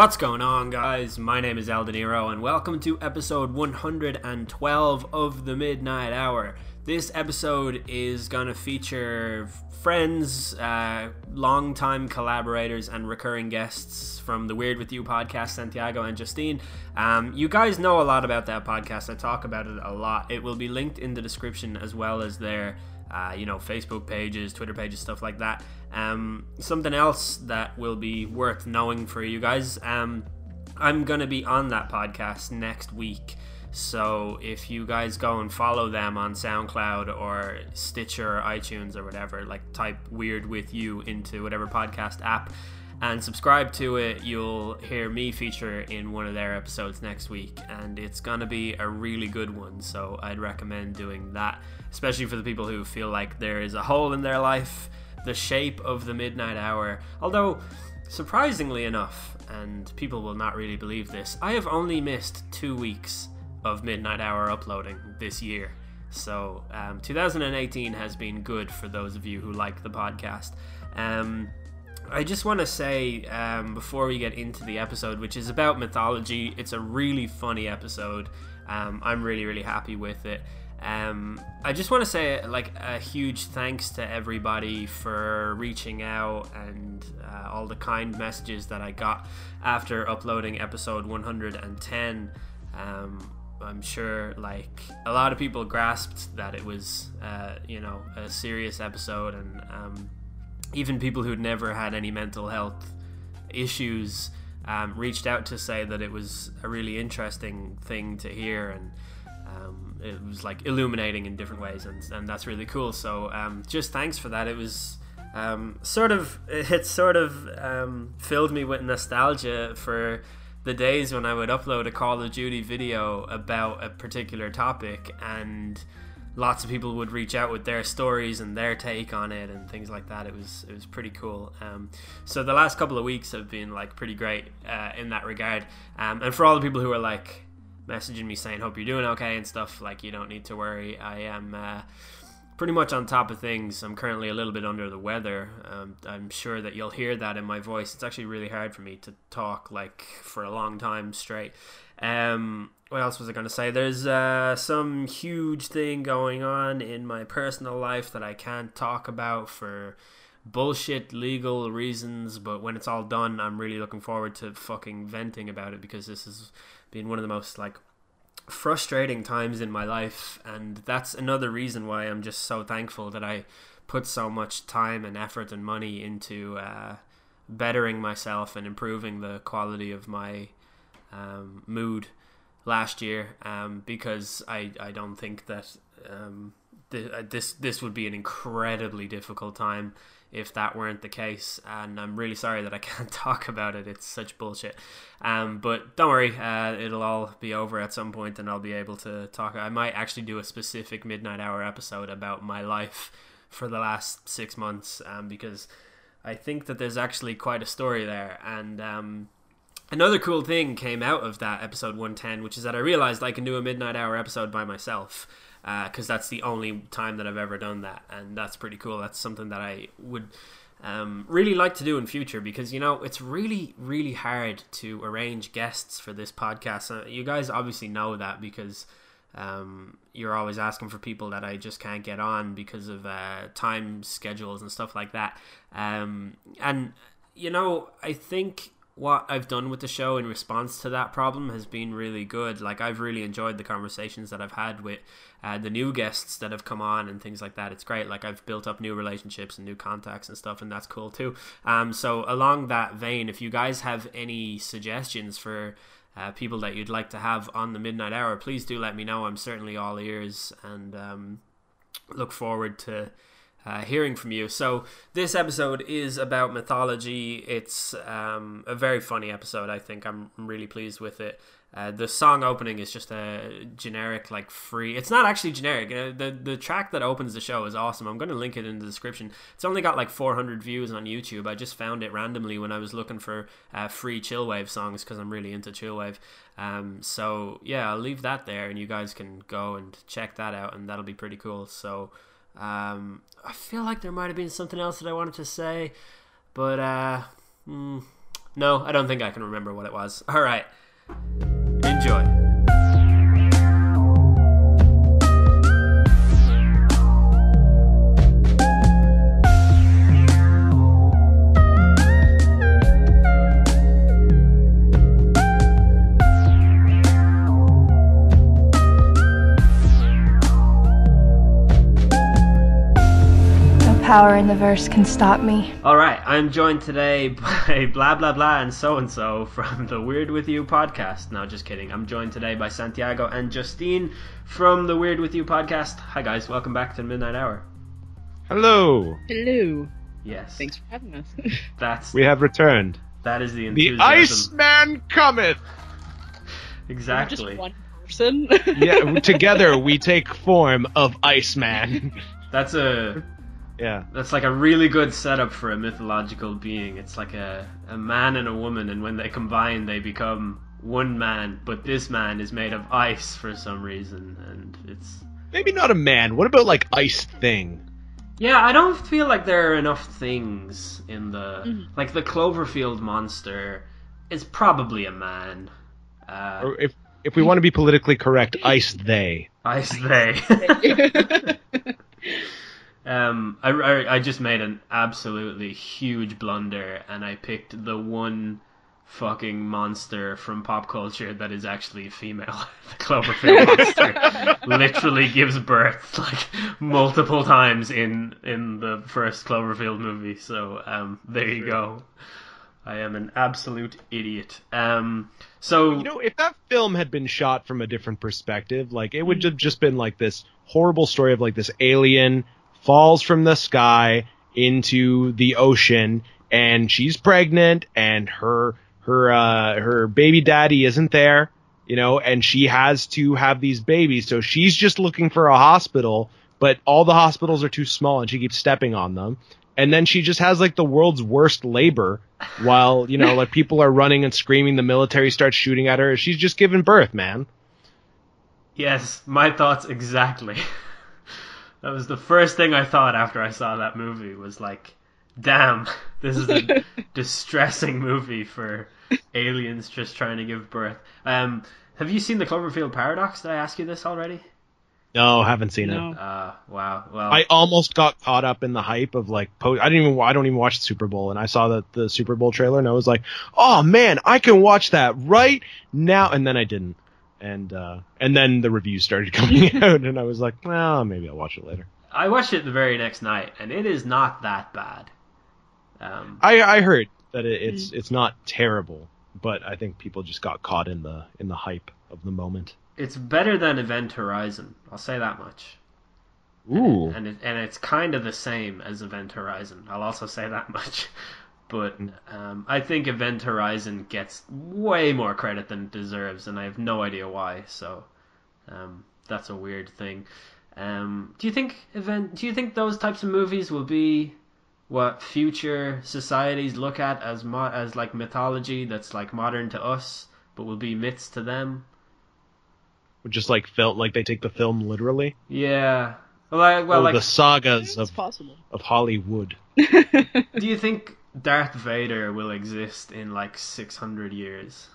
What's going on, guys? My name is Eldeniro, and welcome to episode 112 of the Midnight Hour. This episode is going to feature friends, uh, longtime collaborators, and recurring guests from the Weird With You podcast, Santiago and Justine. Um, you guys know a lot about that podcast. I talk about it a lot. It will be linked in the description as well as their uh, you know, Facebook pages, Twitter pages, stuff like that. Um, something else that will be worth knowing for you guys. Um, I'm gonna be on that podcast next week. So if you guys go and follow them on SoundCloud or Stitcher or iTunes or whatever, like type Weird with You into whatever podcast app and subscribe to it, you'll hear me feature in one of their episodes next week. And it's gonna be a really good one. So I'd recommend doing that, especially for the people who feel like there is a hole in their life the shape of the midnight hour. Although, surprisingly enough, and people will not really believe this, I have only missed two weeks of midnight hour uploading this year. So, um, 2018 has been good for those of you who like the podcast. Um, I just want to say um, before we get into the episode, which is about mythology, it's a really funny episode. Um, I'm really, really happy with it. Um, I just want to say like a huge thanks to everybody for reaching out and uh, all the kind messages that I got after uploading episode 110. Um, I'm sure like a lot of people grasped that it was uh, you know a serious episode and um, even people who'd never had any mental health issues um, reached out to say that it was a really interesting thing to hear and it was like illuminating in different ways, and, and that's really cool. So um, just thanks for that. It was um, sort of it sort of um, filled me with nostalgia for the days when I would upload a Call of Duty video about a particular topic and lots of people would reach out with their stories and their take on it and things like that. It was it was pretty cool. Um, so the last couple of weeks have been like pretty great uh, in that regard. Um, and for all the people who are like messaging me saying hope you're doing okay and stuff like you don't need to worry. I am uh, pretty much on top of things. I'm currently a little bit under the weather. Um, i'm sure that you'll hear that in my voice. It's actually really hard for me to talk like for a long time straight. Um, what else was i going to say? There's uh, some huge thing going on in my personal life that i can't talk about for bullshit legal reasons, but when it's all done, I'm really looking forward to fucking venting about it because this has been one of the most like frustrating times in my life, and that's another reason why I'm just so thankful that I put so much time and effort and money into uh, bettering myself and improving the quality of my um, mood last year um, because I, I don't think that um, uh, this this would be an incredibly difficult time if that weren't the case. And I'm really sorry that I can't talk about it. It's such bullshit. Um, but don't worry, uh, it'll all be over at some point, and I'll be able to talk. I might actually do a specific midnight hour episode about my life for the last six months, um, because I think that there's actually quite a story there, and. Um, another cool thing came out of that episode 110 which is that i realized i can do a midnight hour episode by myself because uh, that's the only time that I've ever done that, and that's pretty cool. That's something that I would um, really like to do in future because you know it's really really hard to arrange guests for this podcast. Uh, you guys obviously know that because um, you're always asking for people that I just can't get on because of uh, time schedules and stuff like that. Um, and you know, I think what I've done with the show in response to that problem has been really good. Like I've really enjoyed the conversations that I've had with uh, the new guests that have come on and things like that. It's great. Like I've built up new relationships and new contacts and stuff, and that's cool too. Um, so along that vein, if you guys have any suggestions for uh, people that you'd like to have on the midnight hour, please do let me know. I'm certainly all ears and um, look forward to uh, hearing from you. So this episode is about mythology. It's um, a very funny episode. I think I'm really pleased with it. Uh, the song opening is just a generic, like free. It's not actually generic. Uh, the The track that opens the show is awesome. I'm going to link it in the description. It's only got like 400 views on YouTube. I just found it randomly when I was looking for uh, free chillwave songs because I'm really into chillwave. Um, so yeah, I'll leave that there, and you guys can go and check that out, and that'll be pretty cool. So. Um, I feel like there might have been something else that I wanted to say, but uh, mm, No, I don't think I can remember what it was. All right. Enjoy. Power in the verse can stop me. All right, I'm joined today by blah blah blah and so and so from the Weird with You podcast. No, just kidding. I'm joined today by Santiago and Justine from the Weird with You podcast. Hi guys, welcome back to the Midnight Hour. Hello. Hello. Yes. Thanks for having us. That's We have returned. that is the enthusiasm. The enthusiasm. Iceman cometh. exactly. Just one person. Yeah, together we take form of Iceman. That's a Yeah. that's like a really good setup for a mythological being. It's like a a man and a woman, and when they combine, they become one man. But this man is made of ice for some reason, and it's Maybe not a man. What about like Ice Thing? Yeah, I don't feel like there are enough things in the Mhm. like the Cloverfield monster is probably a man. Uh, Or if if we want to be politically correct, Ice They. ice they. um, I, I I just made an absolutely huge blunder, and I picked the one fucking monster from pop culture that is actually female. the Cloverfield monster literally gives birth like multiple times in in the first Cloverfield movie. So um, there you go. I am an absolute idiot. Um, so You know, if that film had been shot from a different perspective, like it would have just been like this horrible story of like this alien falls from the sky into the ocean and she's pregnant and her her uh her baby daddy isn't there, you know, and she has to have these babies. So she's just looking for a hospital, but all the hospitals are too small and she keeps stepping on them. And then she just has like the world's worst labor while, you know, like people are running and screaming, the military starts shooting at her. She's just giving birth, man. Yes, my thoughts exactly. that was the first thing I thought after I saw that movie was like, damn, this is a distressing movie for aliens just trying to give birth. Um, have you seen the Cloverfield Paradox? Did I ask you this already? No, haven't seen it. No. Uh, wow. Well, I almost got caught up in the hype of like po- I didn't even I don't even watch the Super Bowl and I saw the the Super Bowl trailer and I was like, "Oh man, I can watch that right now." And then I didn't. And uh and then the reviews started coming out and I was like, "Well, maybe I'll watch it later." I watched it the very next night, and it is not that bad. Um, I I heard that it, it's it's not terrible, but I think people just got caught in the in the hype of the moment. it's better than Event Horizon. I'll say that much. Ooh. and it, and it's kind of the same as Event Horizon. I'll also say that much. But um, I think Event Horizon gets way more credit than it deserves, and I have no idea why. So um, that's a weird thing. Um, do you think event? Do you think those types of movies will be what future societies look at as mo- as like mythology that's like modern to us, but will be myths to them? Just like felt like they take the film literally. Yeah. Well, I, well, like the sagas of possible. of Hollywood. Do you think Darth Vader will exist in like 600 years?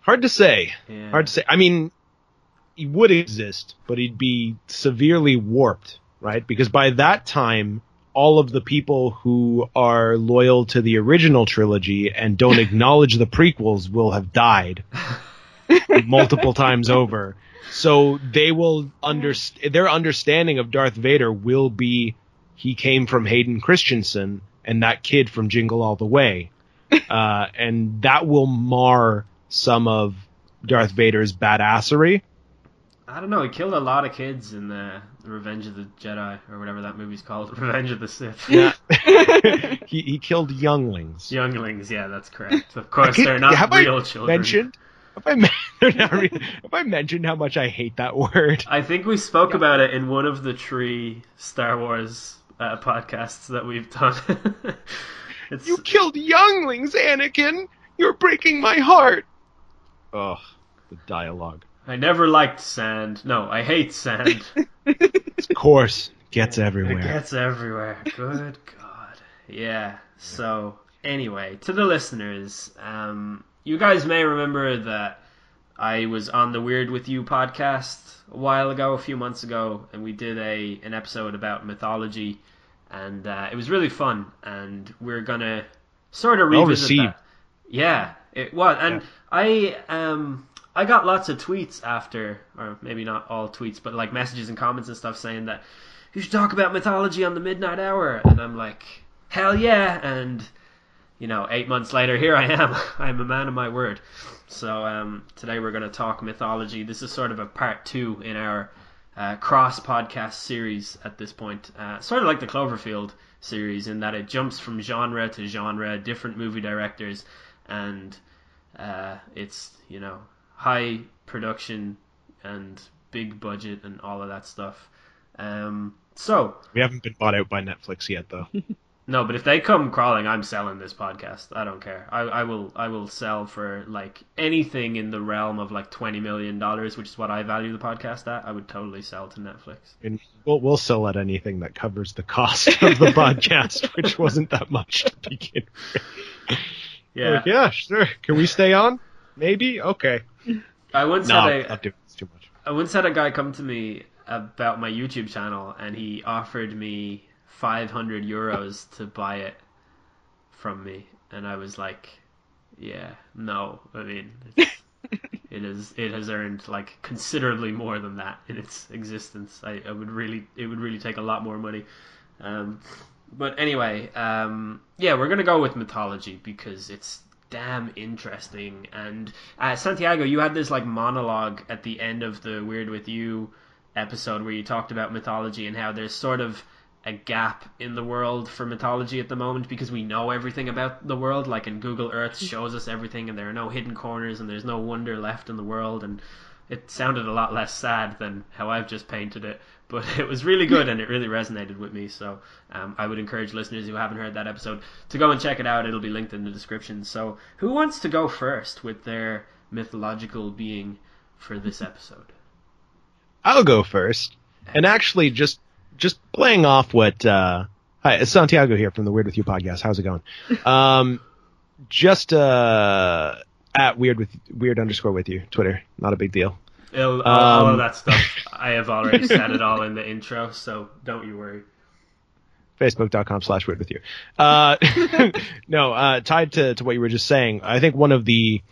Hard to say. Yeah. Hard to say. I mean, he would exist, but he'd be severely warped, right? Because by that time, all of the people who are loyal to the original trilogy and don't acknowledge the prequels will have died multiple times over. So they will underst- their understanding of Darth Vader will be he came from Hayden Christensen and that kid from Jingle All the Way. Uh, and that will mar some of Darth Vader's badassery. I don't know. He killed a lot of kids in the Revenge of the Jedi or whatever that movie's called, Revenge of the Sith. Yeah. he, he killed younglings. Younglings, yeah, that's correct. Of course, Can- they're not have real I children. Mentioned? Have I, men- re- have I mentioned how much I hate that word? I think we spoke about it in one of the tree Star Wars uh, podcasts that we've done. it's You killed younglings, Anakin! You're breaking my heart! Ugh, the dialogue. I never liked sand. No, I hate sand. Of course, gets It everywhere. gets everywhere. Good God. Yeah. So anyway, to the listeners, um, you guys may remember that I was on the Weird with You podcast a while ago, a few months ago, and we did a an episode about mythology, and uh, it was really fun. And we're gonna sort of Well revisit received. that. Yeah, it was, and I um I got lots of tweets after, or maybe not all tweets, but like messages and comments and stuff saying that you should talk about mythology on the midnight hour, and I'm like, hell yeah, and you know, eight months later, here I am. I'm a man of my word. So um, today we're going to talk mythology. This is sort of a part two in our uh, cross podcast series at this point. Uh, sort of like the Cloverfield series in that it jumps from genre to genre, different movie directors, and uh, it's you know high production and big budget and all of that stuff. Um, so We haven't been bought out by Netflix yet, though. no, but if they come crawling, I'm selling this podcast. I don't care. I, I will I will sell for like anything in the realm of like twenty million dollars, which is what I value the podcast at. I would totally sell to Netflix. And we'll, we'll sell at anything that covers the cost of the podcast, which wasn't that much to begin with. Yeah, Like, yeah, sure. Can we stay on? Maybe? Okay. I once had a not too much. I once had a guy come to me about my YouTube channel, and he offered me five hundred euros to buy it from me, and I was like, "Yeah, no. I mean, it is it has earned like considerably more than that in its existence. I, I would really it would really take a lot more money." Um, but anyway, um, yeah, we're gonna go with mythology because it's damn interesting. And uh, Santiago, you had this like monologue at the end of the Weird with You episode where you talked about mythology and how there's sort of a gap in the world for mythology at the moment because we know everything about the world. Like in Google Earth shows us everything, and there are no hidden corners, and there's no wonder left in the world. And it sounded a lot less sad than how I've just painted it, but it was really good and it really resonated with me. So um, I would encourage listeners who haven't heard that episode to go and check it out. It'll be linked in the description. So who wants to go first with their mythological being for this episode? I'll go first. And actually, just just playing off what uh, hi, it's Santiago here from the Weird with You podcast. How's it going? Um, just uh, at weird with weird underscore with you Twitter. Not a big deal. It'll, all, all of Um, that stuff. I have already said it all in the intro, so don't you worry. Facebook.com slash weird with you. Uh, no, uh, tied to, to what you were just saying, I think one of the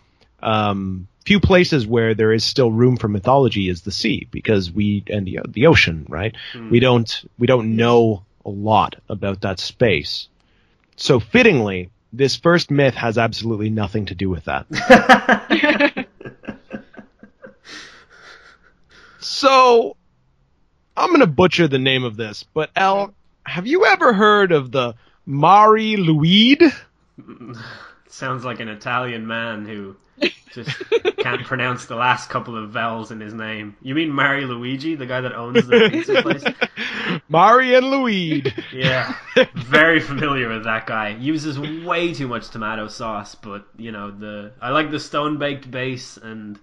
um, few places where there is still room for mythology is the sea because we and the the ocean, right? Hmm. We don't we don't know a lot about that space. So fittingly, this first myth has absolutely nothing to do with that. So I'm going to butcher the name of this, but Al, have you ever heard of the Mari Lwyd? Sounds like an Italian man who just can't pronounce the last couple of vowels in his name. You mean Mario Luigi, the guy that owns the pizza place? Mari and Luide. Yeah, very familiar with that guy. Uses way too much tomato sauce, but you know the I like the stone baked base, and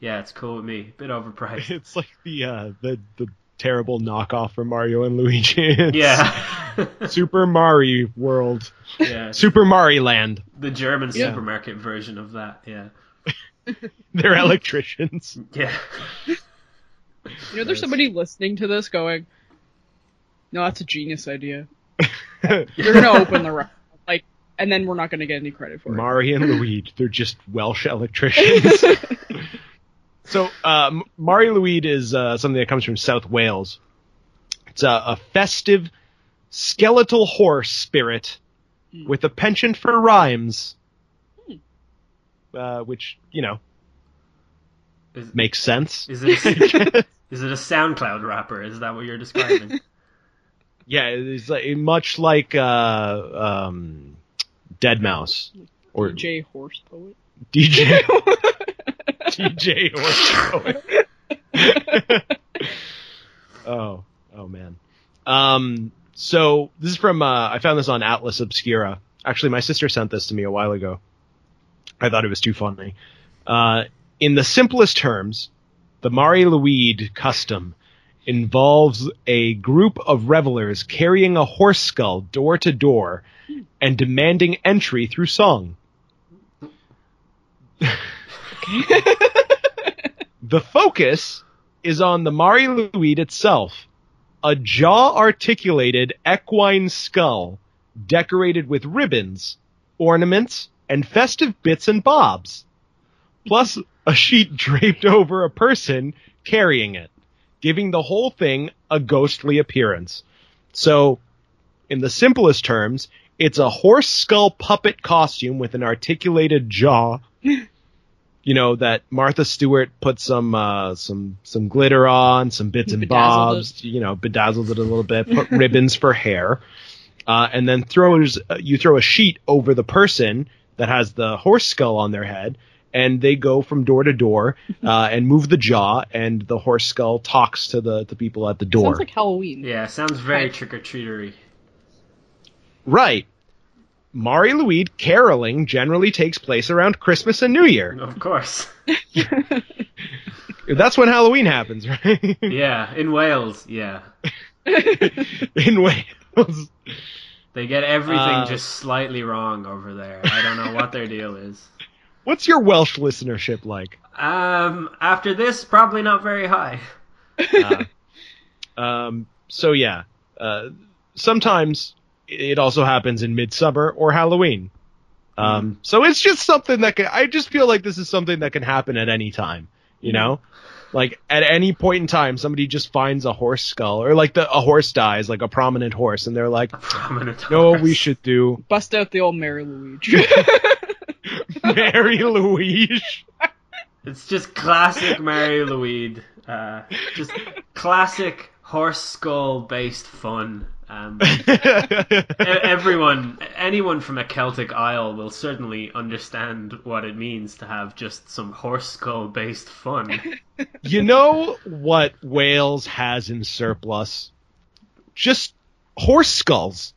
yeah, it's cool with me. Bit overpriced. It's like the uh, the the terrible knockoff for Mario and Luigi. Yeah, Super Mario World. yeah, Super Mario Land. the German Yeah. supermarket version of that. Yeah, They're electricians. yeah. You know, there's somebody listening to this going, "No, that's a genius idea." You're gonna open the re- like, and then we're not gonna get any credit for it. Mari and Luigi, they're just Welsh electricians. So, uh, Mari Lwyd is uh, something that comes from South Wales. It's a, a festive skeletal horse spirit with a penchant for rhymes, uh, which you know Is, makes sense. is it a, is it a SoundCloud rapper? Is that what you're describing? yeah, it's like much like uh, um, Deadmau5 or DJ Horse Poet. DJ Horse Poet. oh, oh man. Um, so this is from uh, I found this on Atlas Obscura. Actually, my sister sent this to me a while ago. I thought it was too funny. Uh, in the simplest terms, the Mari Lwyd custom involves a group of revelers carrying a horse skull door to door and demanding entry through song. the focus is on the Mari Lwyd itself, a jaw articulated equine skull decorated with ribbons, ornaments, and festive bits and bobs, plus a sheet draped over a person carrying it, giving the whole thing a ghostly appearance. So, in the simplest terms, it's a horse skull puppet costume with an articulated jaw. You know that Martha Stewart put some uh, some some glitter on, some bits and Bedazzled bobs. You know, bedazzled it a little bit, put ribbons for hair, uh, and then throws uh, you throw a sheet over the person that has the horse skull on their head, and they go from door to door uh, and move the jaw, and the horse skull talks to the the people at the door. Sounds like Halloween. Yeah, sounds very trick or treatery. Right. Mari Lwyd caroling generally takes place around Christmas and New Year. Of course. That's when Halloween happens, right? Yeah, in Wales, yeah. In Wales. They get everything Uh, just slightly wrong over there. I don't know what their deal is. What's your Welsh listenership like? Um, after this, probably not very high. Uh, um, so yeah, uh, sometimes it also happens in midsummer or Halloween. Um, so it's just something that can, I just feel like this is something that can happen at any time, you know? Like at any point in time, somebody just finds a horse skull or like the, a horse dies, like a prominent horse, and they're like, Prominent. "No, what horse. we should do Bust out the old Mary Louise." Mary Louise." It's just classic Mary Louise. Uh, just classic horse skull based fun. Um, everyone, anyone from a Celtic Isle will certainly understand what it means to have just some horse skull based fun. you know what Wales has in surplus? Just horse skulls.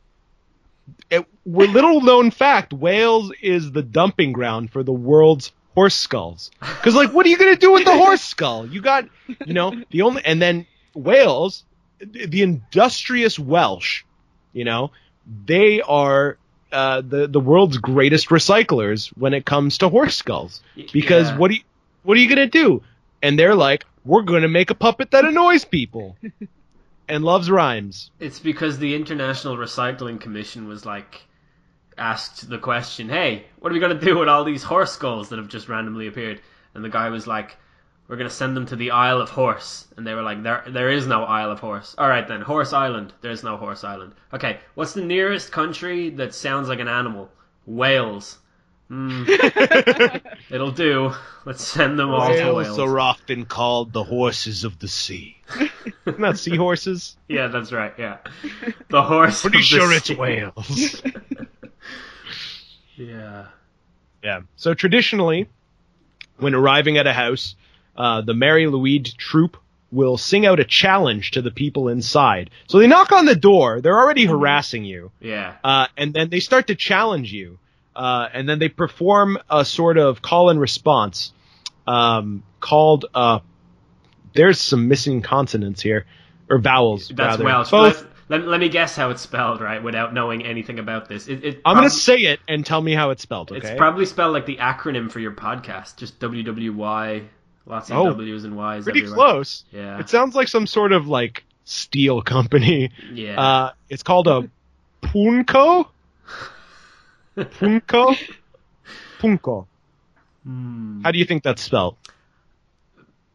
It, we're little known fact, Wales is the dumping ground for the world's horse skulls. Cause like, what are you gonna do with the horse skull? You got, you know, the only, and then Wales, the industrious Welsh, you know, they are, uh, the, the world's greatest recyclers when it comes to horse skulls. Because Yeah. what do you, what are you gonna do? And they're like, we're gonna make a puppet that annoys people. and loves rhymes. It's because the International Recycling Commission was like asked the question, "Hey, what are we going to do with all these horse skulls that have just randomly appeared?" And the guy was like, "We're going to send them to the Isle of Horse." And they were like, "There there is no Isle of Horse." All right then, Horse Island. There's no Horse Island. Okay, what's the nearest country that sounds like an animal? Wales. Hmm, it'll do. Let's send them all to Wales. are often called the horses of the sea. Isn't seahorses? Yeah, that's right. Yeah, the horse. Pretty of the sure it's sea. whales. Yeah. yeah. So traditionally, when arriving at a house, uh, the Mary Louise troupe will sing out a challenge to the people inside. So they knock on the door. They're already harassing you. Yeah. uh, and then they start to challenge you, uh, and then they perform a sort of call and response um, called. Uh, there's some missing consonants here, or vowels. That's rather. Welsh. Both. Let, let, let me guess how it's spelled, right, without knowing anything about this. It, it I'm prob- gonna say it and tell me how it's spelled. Okay. It's probably spelled like the acronym for your podcast, just WWY. Lots of Oh, W's and Y's. pretty everywhere. close. Yeah. It sounds like some sort of like steel company. Yeah. Uh, it's called a pwnco. Pwnco. Pwnco. Hmm. How do you think that's spelled?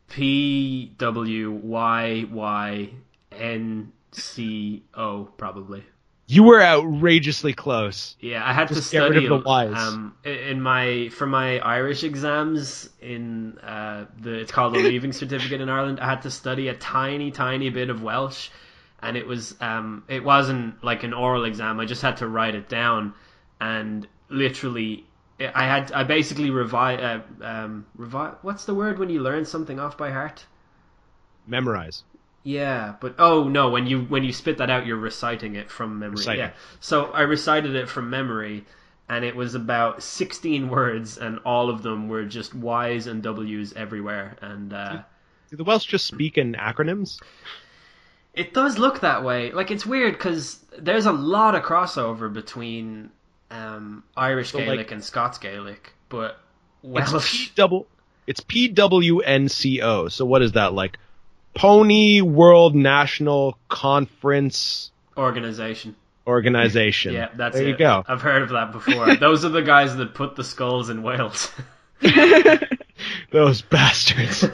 P W Y Y N C O probably. You were outrageously close. Yeah, I had to Just get rid study of the Ys. um in my for my Irish exams in uh the it's called the leaving certificate in Ireland. I had to study a tiny tiny bit of Welsh and it was um it wasn't like an oral exam. I just had to write it down and literally I had I basically revi uh, um revi what's the word when you learn something off by heart? Memorize. Yeah, but oh no, when you when you spit that out, you're reciting it from memory. Reciting. Yeah, so I recited it from memory, and it was about 16 words, and all of them were just Y's and W's everywhere. And uh, Do the Welsh just speak in acronyms? It does look that way. Like it's weird because there's a lot of crossover between um, Irish So, like- Gaelic and Scots Gaelic, but Welsh. P double. It's P W N C O. So what is that like? Pony World National Conference organization. Organization. Yeah, that's there it. you go. I've heard of that before. Those are the guys that put the skulls in Wales. Those bastards.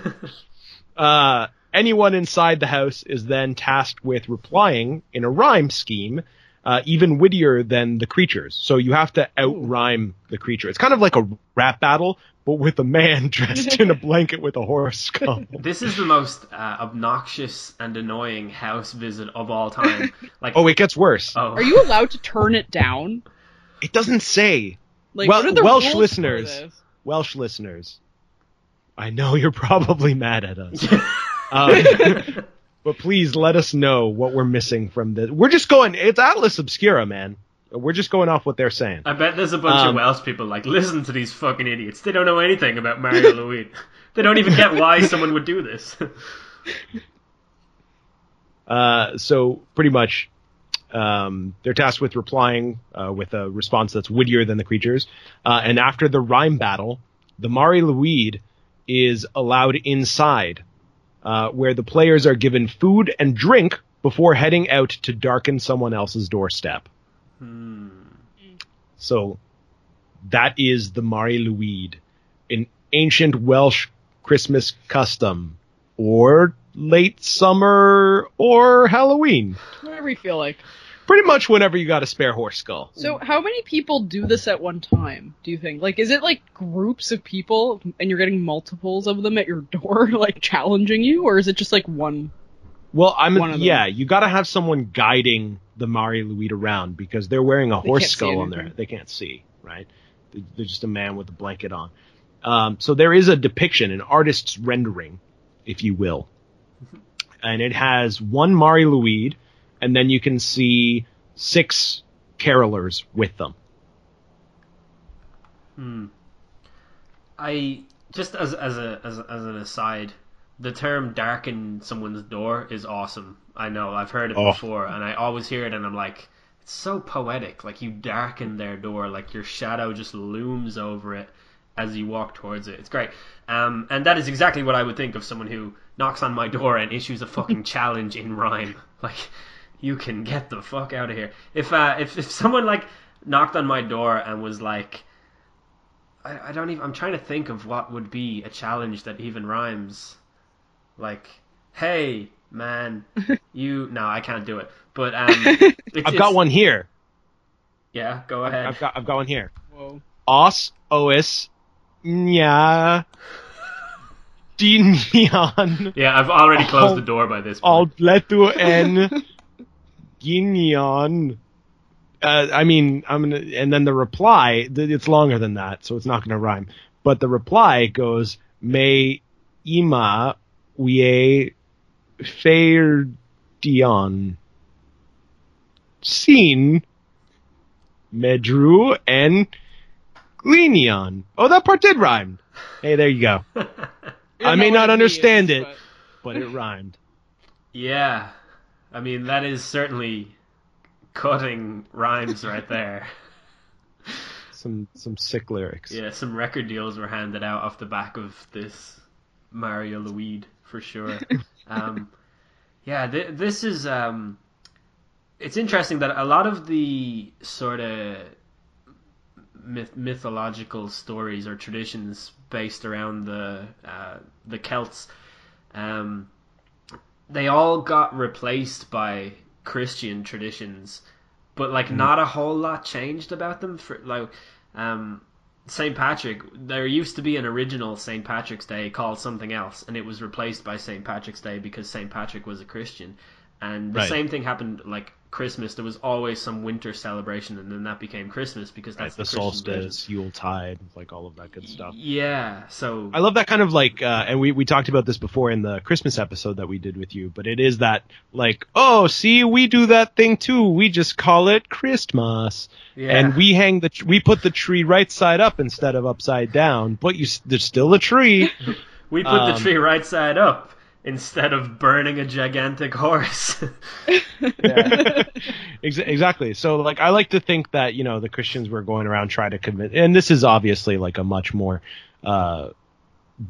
uh, anyone inside the house is then tasked with replying in a rhyme scheme, uh, even wittier than the creatures. So you have to out rhyme the creature. It's kind of like a rap battle, but with a man dressed in a blanket with a horse skull. this is the most uh, obnoxious and annoying house visit of all time. Like, Oh, it gets worse. oh. Are you allowed to turn it down? It doesn't say. Like, Well, what are the Welsh rules for listeners. this? Welsh listeners, I know you're probably mad at us. Um, but please let us know what we're missing from this. We're just going, it's Atlas Obscura, man. We're just going off what they're saying. I bet there's a bunch Um, of Welsh people like, listen to these fucking idiots. They don't know anything about Mario Louis. They don't even get why someone would do this. Uh, so pretty much, um, they're tasked with replying uh, with a response that's wittier than the creatures. Uh, and after the rhyme battle, the Mari Lwyd is allowed inside, uh, where the players are given food and drink before heading out to darken someone else's doorstep. So that is the Mari Lwyd, an ancient Welsh Christmas custom, or late summer, or Halloween. Whatever you feel like. Pretty much whenever you got a spare horse skull. So, how many people do this at one time? Do you think? Like, is it like groups of people, and you're getting multiples of them at your door, like challenging you, or is it just like one? Well, I'm One of them. yeah. You got to have someone guiding the Mari Lwyd around because they're wearing a They horse skull on there. anything. They can't see, right? They're- They're just a man with a blanket on. Um, so there is a depiction, an artist's rendering, if you will, and it has one Mari Lwyd, and then you can see six carolers with them. I just as as a as, as an aside, the term "darken someone's door" is awesome. I know I've heard it Oh. before, and I always hear it, and I'm like, it's so poetic. Like you darken their door, like your shadow just looms over it as you walk towards it. It's great. Um, and that is exactly what I would think of someone who knocks on my door and issues a fucking challenge in rhyme. Like, you can get the fuck out of here. If uh, if if someone like knocked on my door and was like. I, I don't even. I'm trying to think of what would be a challenge that even rhymes. Like, hey, man, you. No, I can't do it. But um, it's, I've got one here. Yeah, go ahead. I've got I've got one here. Whoa. Os ois nya dinian Yeah, I've already closed Oh. the door by this point. aldletu en ginion. Uh, I mean, I'm gonna, and then the reply, it's longer than that, so it's not gonna rhyme. But the reply goes, me ima wie feirdion sin medru en glinion. Oh, that part did rhyme. Hey, there you go. I may not understand it. But it rhymed. Yeah, I mean that is certainly cutting rhymes right there. Some some sick lyrics. Yeah, some record deals were handed out off the back of this Mario Louis for sure. um, yeah, th- this is. Um, it's interesting that a lot of the sort of myth- mythological stories or traditions based around the uh, the Celts, um, they all got replaced by Christian traditions, but like not a whole lot changed about them. For like, um, St. Patrick, there used to be an original St. Patrick's Day called something else, and it was replaced by St. Patrick's Day because St. Patrick was a Christian. And the Right. same thing happened like Christmas. There was always some winter celebration, and then that became Christmas because Right, that's the the, solstice, Yule tide, like all of that good stuff. Yeah, so I love that kind of like, uh, and we, we talked about this before in the Christmas episode that we did with you, but it is that like, oh, see, we do that thing too. We just call it Christmas, yeah. and we hang the tr- we put the tree right side up instead of upside down, but you there's still a tree. We put Um, the tree right side up instead of burning a gigantic horse. Ex- exactly. So like I like to think that you know the Christians were going around trying to convince, and this is obviously like a much more uh,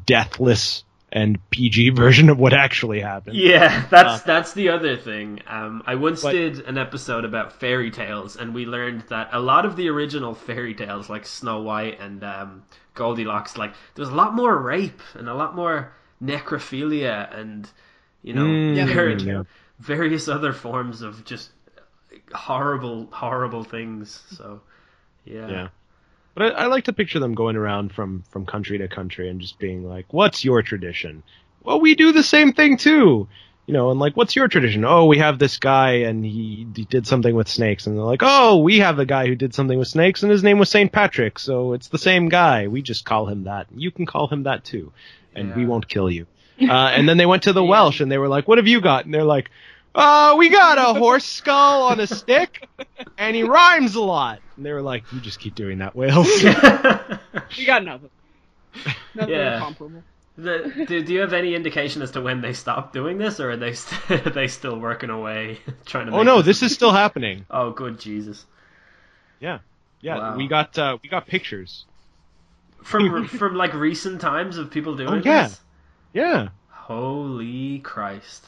deathless and PG version of what actually happened. Yeah, that's uh, that's the other thing. Um, I once but, did an episode about fairy tales, and we learned that a lot of the original fairy tales, like Snow White and um, Goldilocks, like there's a lot more rape and a lot more necrophilia, and you know, Mm, ver- yeah. various other forms of just horrible, horrible things. So, yeah. Yeah. But I, I like to picture them going around from from country to country and just being like, "What's your tradition?" Well, we do the same thing too. You know, and like, what's your tradition? Oh, we have this guy and he, he did something with snakes, and they're like, oh, we have a guy who did something with snakes, and his name was Saint Patrick, so it's the same guy. We just call him that. You can call him that too, and we won't kill you. Uh, and then they went to the Welsh and they were like, what have you got? And they're like, uh, we got a horse skull on a stick, and he rhymes a lot. And they were like, you just keep doing that, Wales. We got nothing. Nothing Yeah. comparable. The, do, do you have any indication as to when they stopped doing this, or are they st- are they still working away trying to? oh make no, this is still happening. Oh, good Jesus! Yeah, yeah. Wow. We got uh, we got pictures. From from like recent times of people doing Oh, yeah. this. Yeah. Holy Christ!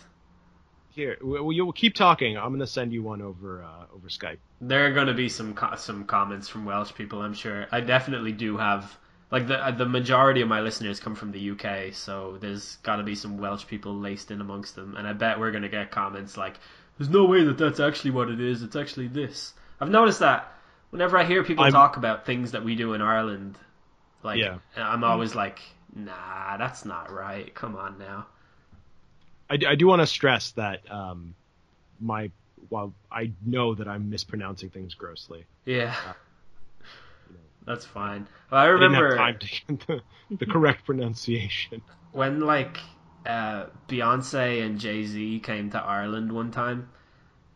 Here, you'll keep talking. I'm gonna send you one over uh, over Skype. There are going to be some co- some comments from Welsh people, I'm sure. I definitely do have like the the majority of my listeners come from the UK, so there's got to be some Welsh people laced in amongst them, and I bet we're going to get comments like, "There's no way that that's actually what it is. It's actually this." I've noticed that whenever I hear people I'm- talk about things that we do in Ireland, like Yeah. I'm always like, "Nah, that's not right. Come on now." I, do- I do want to stress that um, my while I know that I'm mispronouncing things grossly. Yeah. That's fine. Well, I I didn't remember have time to get the, the correct pronunciation. when like uh, Beyonce and Jay Z came to Ireland one time,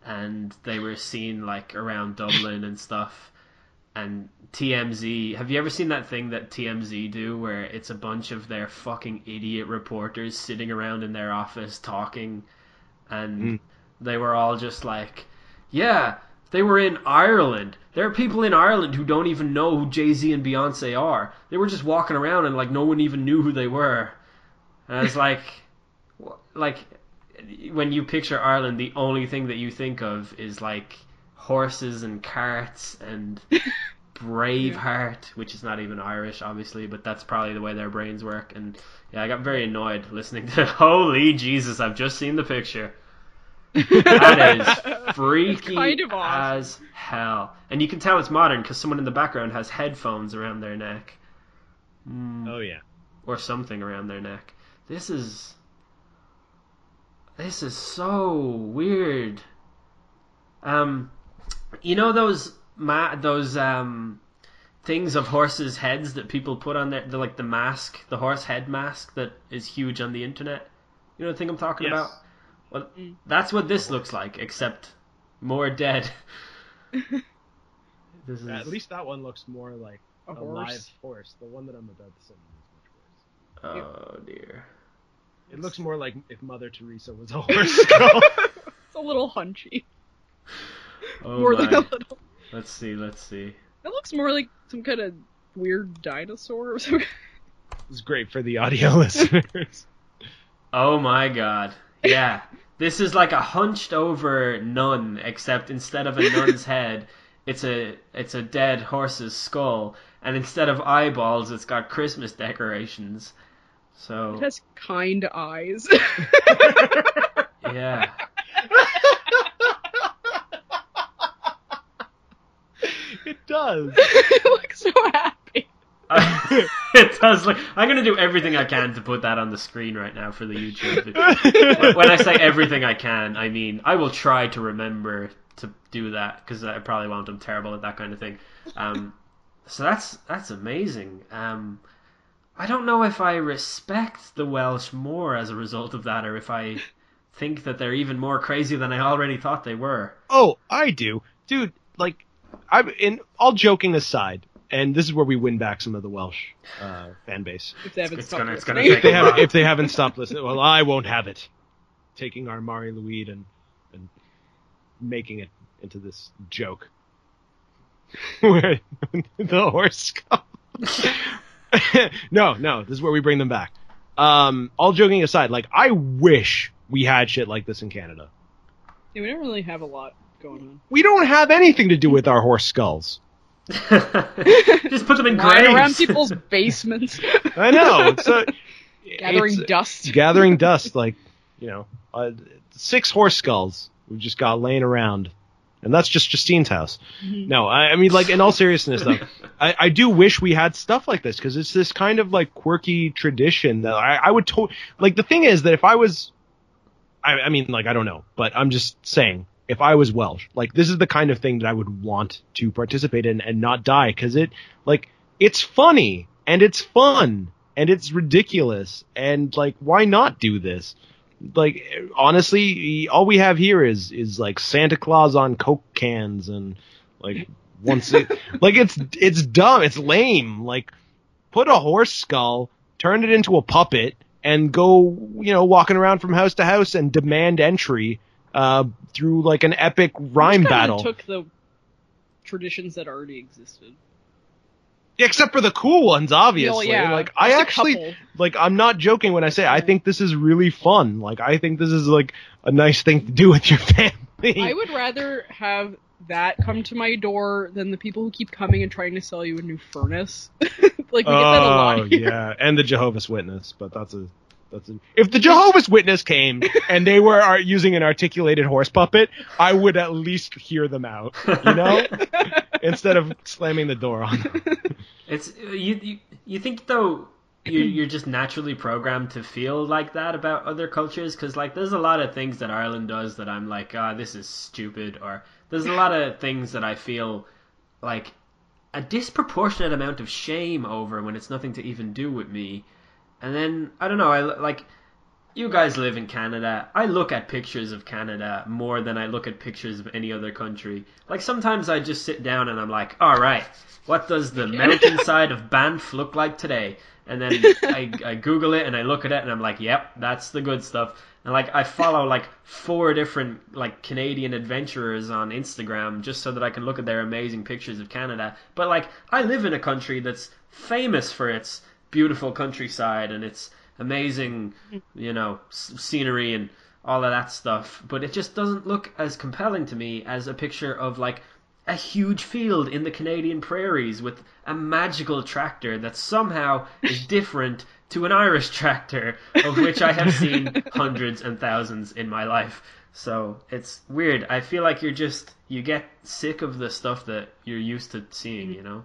and they were seen like around Dublin and stuff. And TMZ, have you ever seen that thing that TMZ do where it's a bunch of their fucking idiot reporters sitting around in their office talking, and Mm. they were all just like, "Yeah, they were in Ireland. There are people in Ireland who don't even know who Jay Z and Beyonce are. They were just walking around and like no one even knew who they were." And I was like, like when you picture Ireland, the only thing that you think of is like horses and carts and Braveheart, which is not even Irish, obviously, but that's probably the way their brains work. And yeah, I got very annoyed listening to. Holy Jesus! I've just seen the picture. That is freaky kind of awesome. as hell, and you can tell it's modern because someone in the background has headphones around their neck. Mm Oh yeah. or something around their neck. This is this is so weird. Um, you know those ma- those um things of horses' heads that people put on their the, like the mask, the horse head mask that is huge on the internet. You know the thing I'm talking Yes. about? Well, that's what this looks like, except more dead. this is At least that one looks more like A a, horse. live horse. The one that I'm about to send you is much worse. oh dear. It looks more like if Mother Teresa was a horse skull. It's a little hunchy. Oh more my. than a little. Let's see. Let's see. It looks more like some kind of weird dinosaur or something. it's great for the audio listeners. Oh my god. Yeah. This is like a hunched over nun, except instead of a nun's head, it's a it's a dead horse's skull, and instead of eyeballs, it's got Christmas decorations. So It has kind eyes. yeah. it does. it looks so happy. it does look. I'm gonna do everything I can to put that on the screen right now for the YouTube. Video. when I say everything I can, I mean I will try to remember to do that because I probably won't. I'm terrible at that kind of thing. Um, so that's that's amazing. Um, I don't know if I respect the Welsh more as a result of that, or if I think that they're even more crazy than I already thought they were. Oh, I do, dude. Like, I'm in all joking aside. and this is where we win back some of the Welsh uh, fan base. If they haven't It's stopped gonna- listening. If they have, if they haven't stopped listening, well, I won't have it. Taking our Mari Lwyd and and making it into this joke. Where the horse comes. no, no, this is where we bring them back. Um, all joking aside, like I wish we had shit like this in Canada. Yeah, we don't really have a lot going on. We don't have anything to do with our horse skulls. Just put them in Lying graves. around people's basements, I know. It's a, gathering it's- dust. gathering dust, like you know, uh, six horse skulls we've just got laying around, and that's just Justine's house. No, I, I mean, like in all seriousness, though, I, I do wish we had stuff like this because it's this kind of like quirky tradition that I, I would to like. The thing is that if I was, I, I mean, like I don't know, but I'm just saying. If I was Welsh, like this is the kind of thing that I would want to participate in and not die because it, like, it's funny and it's fun and it's ridiculous and like why not do this? Like honestly all we have here is is like santa claus on coke cans and like once it like it's it's dumb it's lame. Like put a horse skull turn it into a puppet and go you know walking around from house to house and demand entry uh through like an epic rhyme battle Took the traditions that already existed. except for the cool ones obviously Well, yeah, like i actually couple. like I'm not joking when I say I think this is really fun. Like I think this is like a nice thing to do with your family. I would rather have that come to my door than the people who keep coming and trying to sell you a new furnace. like we get that a lot. oh here. yeah, and the Jehovah's Witness, but that's a that's a, if the Jehovah's Witness came and they were are using an articulated horse puppet, I would at least hear them out, you know, instead of slamming the door on them. It's you. You, you think though you you're just naturally programmed to feel like that about other cultures because like there's a lot of things that Ireland does that I'm like ah this is stupid or there's a lot of things that I feel like a disproportionate amount of shame over when it's nothing to even do with me and then I don't know I like you guys live in Canada. I look at pictures of Canada more than I look at pictures of any other country. Like sometimes I just sit down and I'm like, all right, what does the mountainside of Banff look like today? And then I, I Google it and I look at it and I'm like, yep, that's the good stuff. And like I follow like four different like Canadian adventurers on Instagram just so that I can look at their amazing pictures of Canada. But like I live in a country that's famous for its beautiful countryside and its amazing, mm. you know, s- scenery and all of that stuff. But it just doesn't look as compelling to me as a picture of like a huge field in the Canadian prairies with a magical tractor that somehow is different to an Irish tractor, of which I have seen hundreds and thousands in my life. So it's weird. I feel like you're just you get sick of the stuff that you're used to seeing, mm. you know.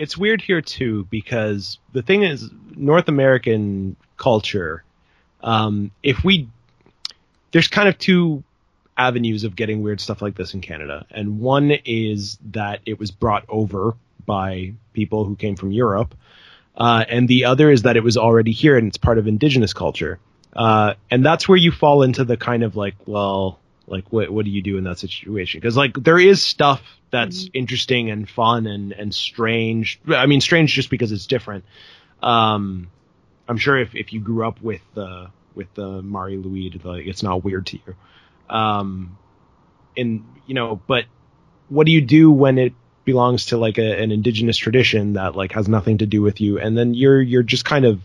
It's weird here too because the thing is North American culture. Um, if we there's kind of two avenues of getting weird stuff like this in Canada, and one is that it was brought over by people who came from Europe, uh, and the other is that it was already here and it's part of indigenous culture. Uh, and that's where you fall into the kind of like, well, like what what do you do in that situation? Because like there is stuff that's interesting and fun and and strange. I mean, strange just because it's different. Um, I'm sure if if you grew up with uh, with the Mari Lwyd, like it's not weird to you. Um, and you know, but what do you do when it belongs to like a, an indigenous tradition that like has nothing to do with you, and then you're you're just kind of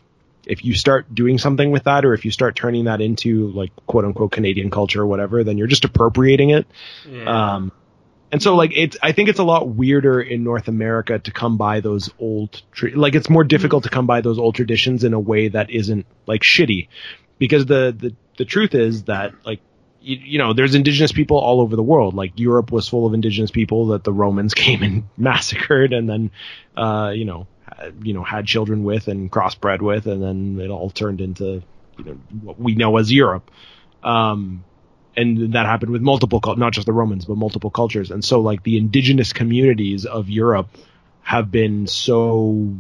if you start doing something with that, or if you start turning that into like quote unquote Canadian culture or whatever, then you're just appropriating it. Yeah. Um, and so like it's, I think it's a lot weirder in North America to come by those old, tra- like it's more difficult to come by those old traditions in a way that isn't like shitty, because the the the truth is that like you, you know there's indigenous people all over the world. Like Europe was full of indigenous people that the Romans came and massacred, and then uh, you know you know had children with and crossbred with, and then it all turned into you know what we know as Europe. Um, and that happened with multiple, not just the Romans, but multiple cultures. And so, like the indigenous communities of Europe have been so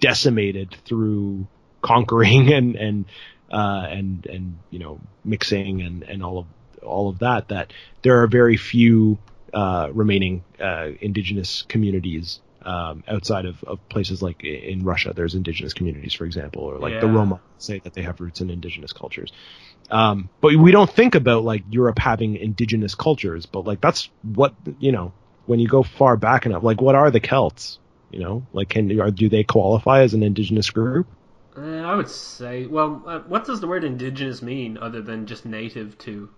decimated through conquering and and uh, and and you know mixing and and all of all of that that there are very few uh, remaining uh, indigenous communities Um, outside of, of places like in Russia, there's indigenous communities, for example, or like the Roma say that they have roots in indigenous cultures. Um, but we don't think about like Europe having indigenous cultures, but like that's what you know when you go far back enough. Like, what are the Celts? You know, like can are, do they qualify as an indigenous group? Uh, I would say, well, uh, what does the word indigenous mean other than just native to?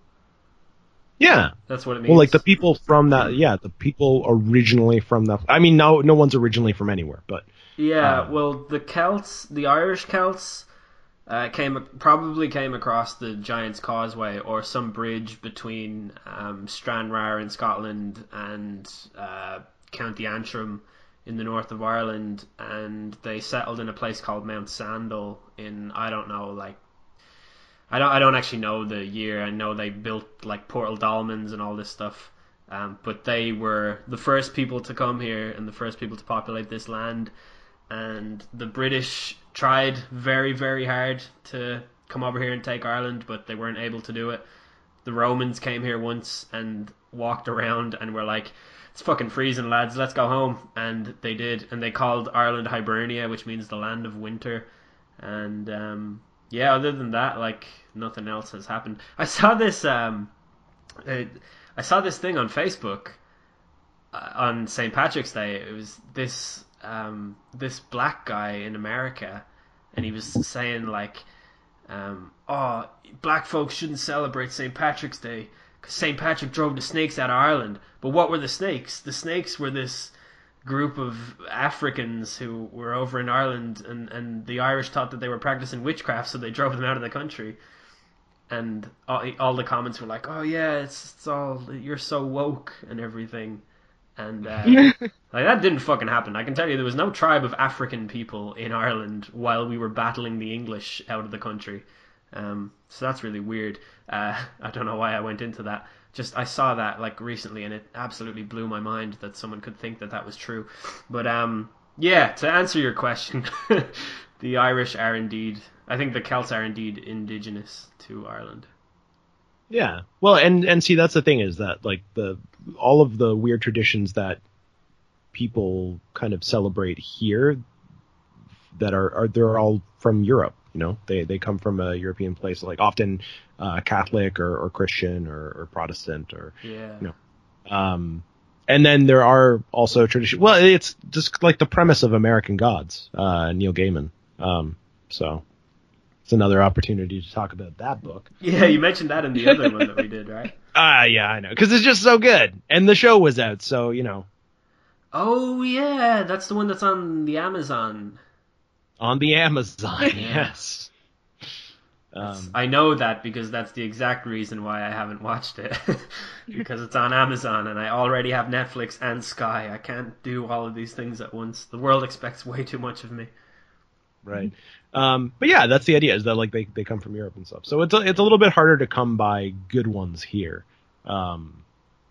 Yeah, That's what it means. well, like the people from that, yeah, the people originally from that. I mean, no, no one's originally from anywhere, but Yeah, Um, well, the Celts, the Irish Celts, uh, came probably came across the Giant's Causeway or some bridge between um, Stranraer in Scotland and uh, County Antrim in the north of Ireland, and they settled in a place called Mount Sandel in I don't know like. I don't. I don't actually know the year. I know they built like Portal Dolmens and all this stuff, um, but they were the first people to come here and the first people to populate this land and the British tried very, very hard to come over here and take Ireland, but they weren't able to do it. The Romans came here once and walked around and were like, "It's fucking freezing, lads. Let's go home." And they did, and they called Ireland Hibernia, which means the land of winter. And um, yeah, other than that, like nothing else has happened. I saw this. Um, uh, I saw this thing on Facebook uh, on St. Patrick's Day. It was this um, this black guy in America, and he was saying like, um, "Oh, black folks shouldn't celebrate St. Patrick's Day because St. Patrick drove the snakes out of Ireland." But what were the snakes? The snakes were this group of Africans who were over in Ireland, and and the Irish thought that they were practicing witchcraft, so they drove them out of the country. And all, all the comments were like, "Oh yeah, it's, it's all you're so woke and everything." And uh, like that didn't fucking happen. I can tell you there was no tribe of African people in Ireland while we were battling the English out of the country. Um, so that's really weird. Uh, I don't know why I went into that. Just I saw that like recently, and it absolutely blew my mind that someone could think that that was true. But um, yeah, to answer your question, the Irish are indeed. I think the Celts are indeed indigenous to Ireland. Yeah. Well, and and see that's the thing is that like the all of the weird traditions that people kind of celebrate here that are are they're all from Europe, you know. They they come from a European place like often uh, Catholic or, or Christian or, or Protestant or Yeah. No. um and then there are also tradition well it's just like the premise of American Gods, uh Neil Gaiman. Um so it's another opportunity to talk about that book. Yeah, you mentioned that in the other one that we did, right? Ah, yeah, I know, because it's just so good, and the show was out, so you know, Oh yeah, that's the one that's on the Amazon. On the Amazon. yes. Um, I know that because that's the exact reason why I haven't watched it. because it's on Amazon and I already have Netflix and Sky. I can't do all of these things at once. The world expects way too much of me. right. Um, but yeah, that's the idea is that like they, they come from Europe and stuff. So it's a, it's a little bit harder to come by good ones here. Um,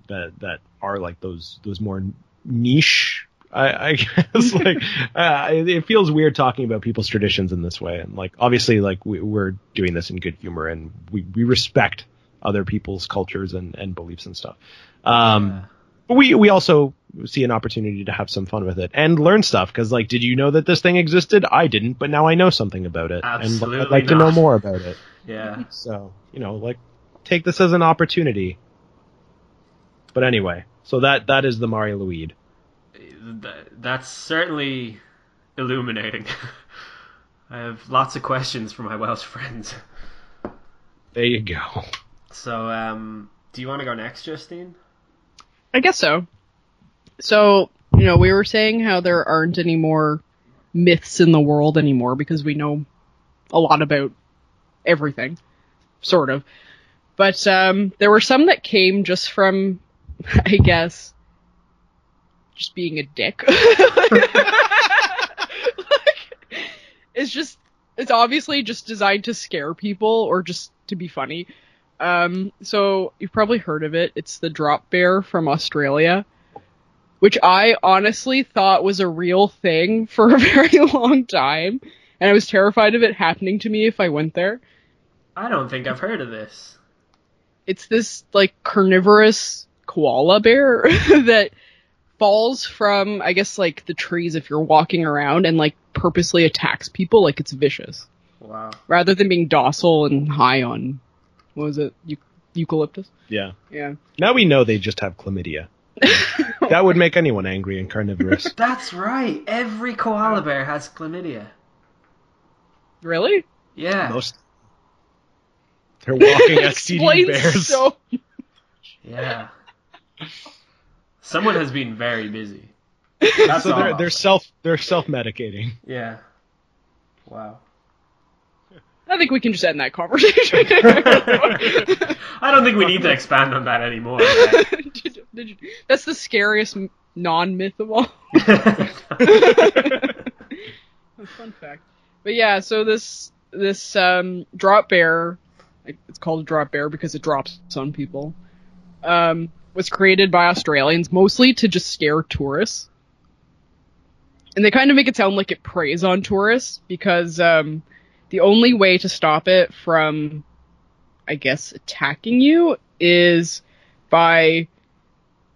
that that are like those those more niche. I, I guess like uh, it feels weird talking about people's traditions in this way, and like obviously like we, we're doing this in good humor and we, we respect other people's cultures and, and beliefs and stuff. Um, Yeah. But we we also see an opportunity to have some fun with it and learn stuff. Because like did you know that this thing existed? I didn't but now i know something about it. And i'd like to know more about it. Yeah. so you know like take this as an opportunity. But anyway so that that is the Mari Lwyd Th- That's certainly illuminating. I have lots of questions for my Welsh friends. there you go So, um, do you want to go next, Justine? I guess so. So, you know, we were saying how there aren't any more myths in the world anymore because we know a lot about everything. Sort of. But um there were some that came just from I guess just being a dick. Like, it's just it's obviously just designed to scare people or just to be funny. Um, so you've probably heard of it. It's the drop bear from Australia, which I honestly thought was a real thing for a very long time, and I was terrified of it happening to me if I went there. I don't think I've heard of this. It's this like carnivorous koala bear that falls from I guess like the trees if you're walking around and like purposely attacks people like it's vicious Wow. rather than being docile and high on what was it Eu- eucalyptus Yeah. yeah Now we know they just have chlamydia. that would make anyone angry and carnivorous. That's right. Every koala bear has chlamydia. really Yeah. Most. They're walking STD bears. so Yeah. Someone has been very busy. That's So they're they're self they're self medicating. Yeah. Wow. I think we can just end that conversation I don't think we need to expand on that anymore. right? Did you- did you- that's the scariest non-myth of all fun fact. But yeah, so this this um, drop bear, it's called a drop bear because it drops on people, um, was created by Australians mostly to just scare tourists. And they kind of make it sound like it preys on tourists because um, the only way to stop it from, I guess, attacking you is by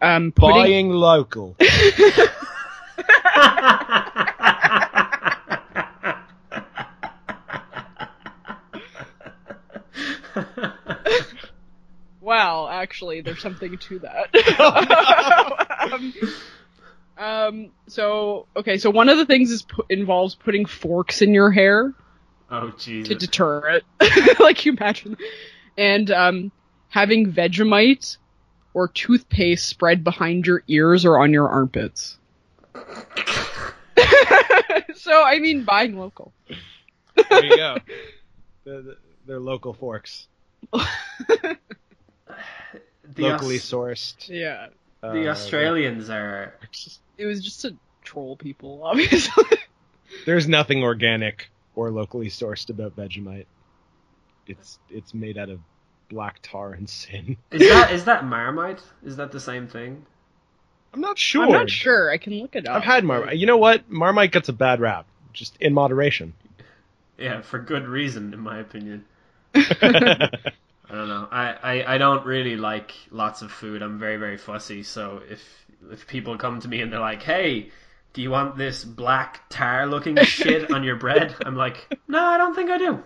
um, putting Buying local. Well, actually, there's something to that. um, um, so, okay, so one of the things is pu- involves putting forks in your hair oh to deter it. like you imagine. And um, having Vegemite or toothpaste spread behind your ears or on your armpits. so, I mean, buying local. There you go. The, the, they're local forks, the locally Aus- sourced. Yeah. the uh, Australians are It was just to troll people, obviously. There's nothing organic or locally sourced about Vegemite. It's it's made out of black tar and sin. Is that is that Marmite? Is that the same thing? I'm not sure. I'm not sure. I can look it up. I've had Marmite. You know what? Marmite gets a bad rap, just in moderation. Yeah, for good reason, in my opinion. I don't know. I, I, I don't really like lots of food. I'm very very fussy. So if if people come to me and they're like, "Hey, do you want this black tar looking shit on your bread?" I'm like, "No, I don't think I do."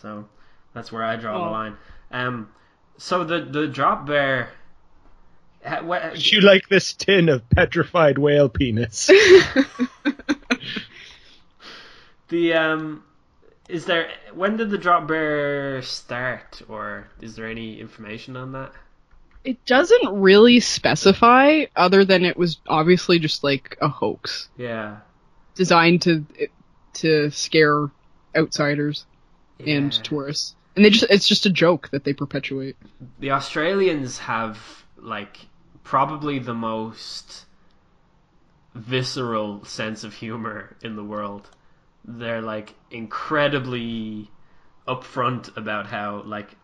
So that's where I draw the Oh. line. Um, so the the drop bear. ha- wha- Would you like this tin of petrified whale penis? The um, is there when did the drop bear start, or is there any information on that? It doesn't really specify, other than it was obviously just like a hoax Yeah. designed to to scare outsiders and tourists. And they just—it's just a joke that they perpetuate. The Australians have like probably the most visceral sense of humor in the world. They're like incredibly upfront about how like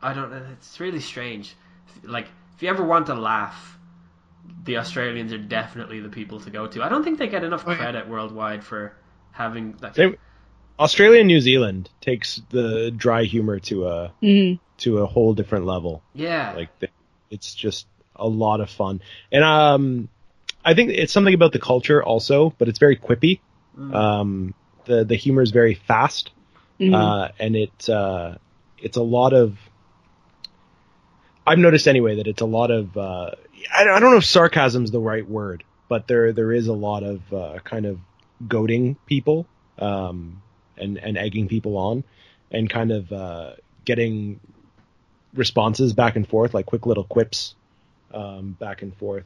I don't know. It's really strange. Like if you ever want to laugh, the Australians are definitely the people to go to. I don't think they get enough Oh, yeah. credit worldwide for having like Same- Australia and New Zealand takes the dry humor to a Mm. to a whole different level. yeah Like th- it's just a lot of fun, and um, I think it's something about the culture also, but it's very quippy. Mm. Um, the the humor is very fast, Mhm. uh, and it uh, it's a lot of. I've noticed anyway that it's a lot of. Uh, I, I don't know if sarcasm's the right word, but there there is a lot of uh, kind of goading people um, and and egging people on, and kind of uh, getting responses back and forth, like quick little quips um, back and forth.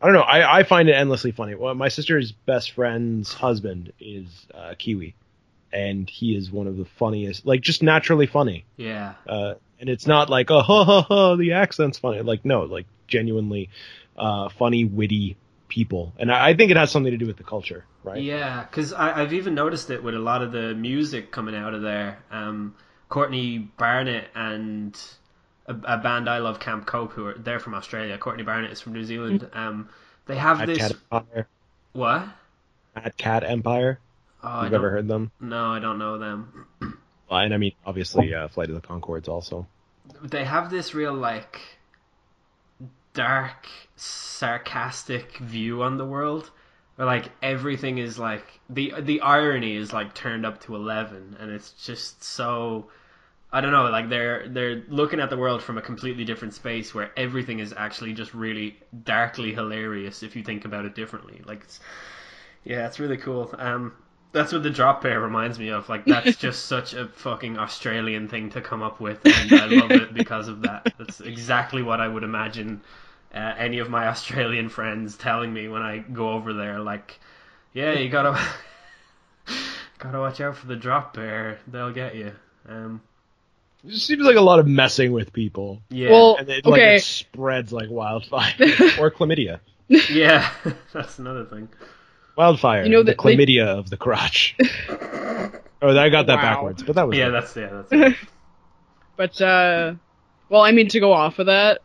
I don't know. I, I find it endlessly funny. Well, my sister's best friend's husband is uh, Kiwi, and he is one of the funniest, like just naturally funny. yeah Uh, and it's not like oh ha ha ha the accent's funny. Like no, like genuinely uh, funny, witty people. And I, I think it has something to do with the culture, right? Yeah, because I've even noticed it with a lot of the music coming out of there. Um, Courtney Barnett and a, a band I love, Camp Cope, who are they're from Australia. Courtney Barnett is from New Zealand. Um, they have Mad this Cat Empire. what? Mad Cat Empire. Oh, You've ever heard them? No, I don't know them. Well, and I mean, obviously, uh, Flight of the Conchords also. They have this real like dark, sarcastic view on the world. Where like everything is like the the irony is like turned up to eleven, and it's just so I don't know. Like they're they're looking at the world from a completely different space, where everything is actually just really darkly hilarious if you think about it differently. Like, it's, yeah, it's really cool. Um, that's what the drop bear reminds me of. Like that's just such a fucking Australian thing to come up with, and I love it because of that. That's exactly what I would imagine uh, any of my Australian friends telling me when I go over there. Like, yeah, you gotta gotta watch out for the drop bear; they'll get you. Um, It seems like a lot of messing with people, yeah, Well, and it, like okay. it spreads like wildfire or chlamydia. yeah, that's another thing. Wildfire, You know the that they- chlamydia of the crotch. oh, I got that Wow. backwards, but that was Yeah, it. that's yeah, that's it. But uh well, I mean to go off of that,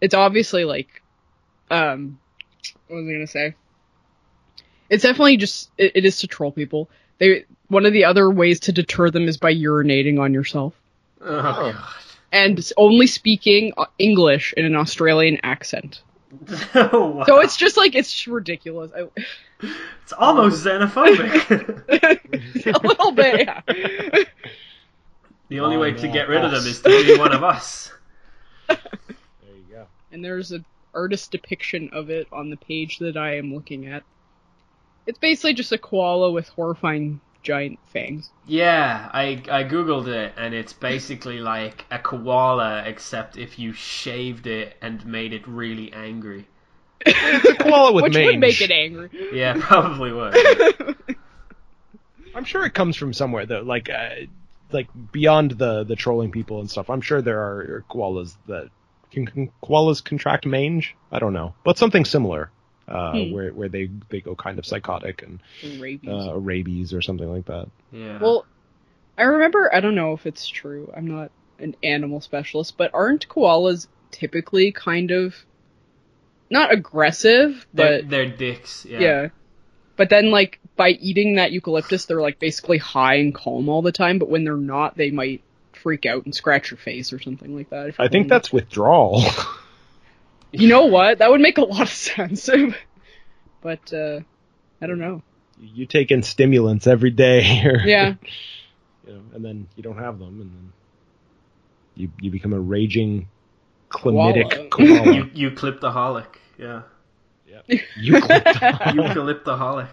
it's obviously like um what was I gonna say? It's definitely just it, it is to troll people. They one of the other ways to deter them is by urinating on yourself. Oh, God. And s- only speaking uh, English in an Australian accent. oh, wow. So it's just like it's ridiculous. I, it's almost xenophobic. a little bit, yeah. the only way to Oh, get rid of them is to be one of us. There you go. and there's an artist depiction of it on the page that I am looking at. It's basically just a koala with horrifying giant fangs. Yeah, I I googled it, and it's basically like a koala, except if you shaved it and made it really angry. It's a koala with Which mange. would make it angry. Yeah, probably would. I'm sure it comes from somewhere though, like uh, like beyond the the trolling people and stuff. I'm sure there are koalas that can, can koalas contract mange. I don't know, but something similar, uh, Hmm. where where they they go kind of psychotic and Rabies. uh, rabies or something like that. Yeah. well, I remember, I don't know if it's true, I'm not an animal specialist, but aren't koalas typically kind of not aggressive, they're, but they're dicks. Yeah. yeah. But then, like, by eating that eucalyptus, they're, like, basically high and calm all the time, but when they're not, they might freak out and scratch your face or something like that. I think holding- that's withdrawal. You know what? That would make a lot of sense. but, uh, I don't know. you take in stimulants every day, Yeah. you know, and then you don't have them, and then you you become a raging chlamydic Koala. koala. You clip the holic. you cliptaholic. Yeah. Eucalyptus. Eucalyptaholic.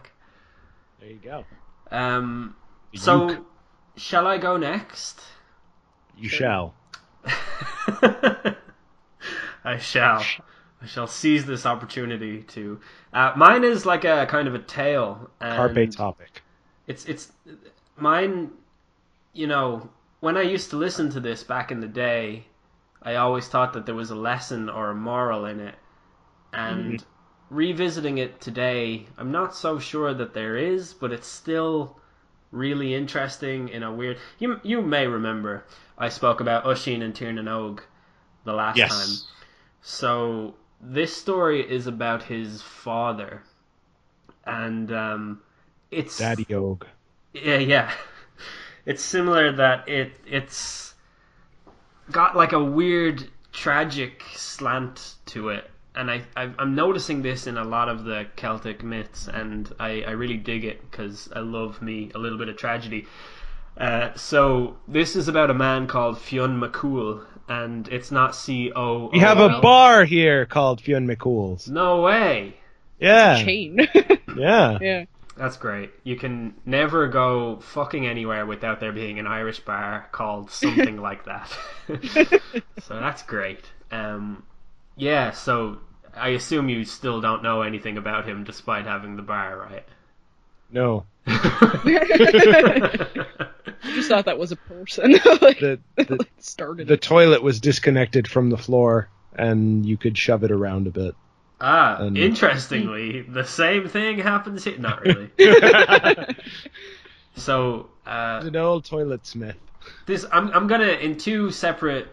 there you go. Um. Euc. So, shall I go next? You shall. I shall. I shall seize this opportunity to. Uh, mine is like a kind of a tale. And Carpe topic. It's it's mine. You know, when I used to listen to this back in the day, I always thought that there was a lesson or a moral in it, and revisiting it today, I'm not so sure that there is, but it's still really interesting in a weird. You you may remember I spoke about Oisín and Tir na Nog the last time. So this story is about his father, and um, it's Daddy Og. yeah, yeah. It's similar that it it's got like a weird tragic slant to it, and I, I I'm noticing this in a lot of the Celtic myths, and I I really dig it because I love me a little bit of tragedy. Uh, so this is about a man called Fionn MacCool, and it's not C O. We have a bar here called Fionn MacCool's. No way. Yeah. Chain. Yeah. yeah. That's great. You can never go fucking anywhere without there being an Irish bar called something like that. so that's great. Um, yeah, so I assume you still don't know anything about him despite having the bar, right? No. I Just thought that was a person. like, The the, like started. the toilet was disconnected from the floor and you could shove it around a bit. ah, And- interestingly, the same thing happens here. Not really. so, uh, An old toilet smith. this I'm I'm gonna in two separate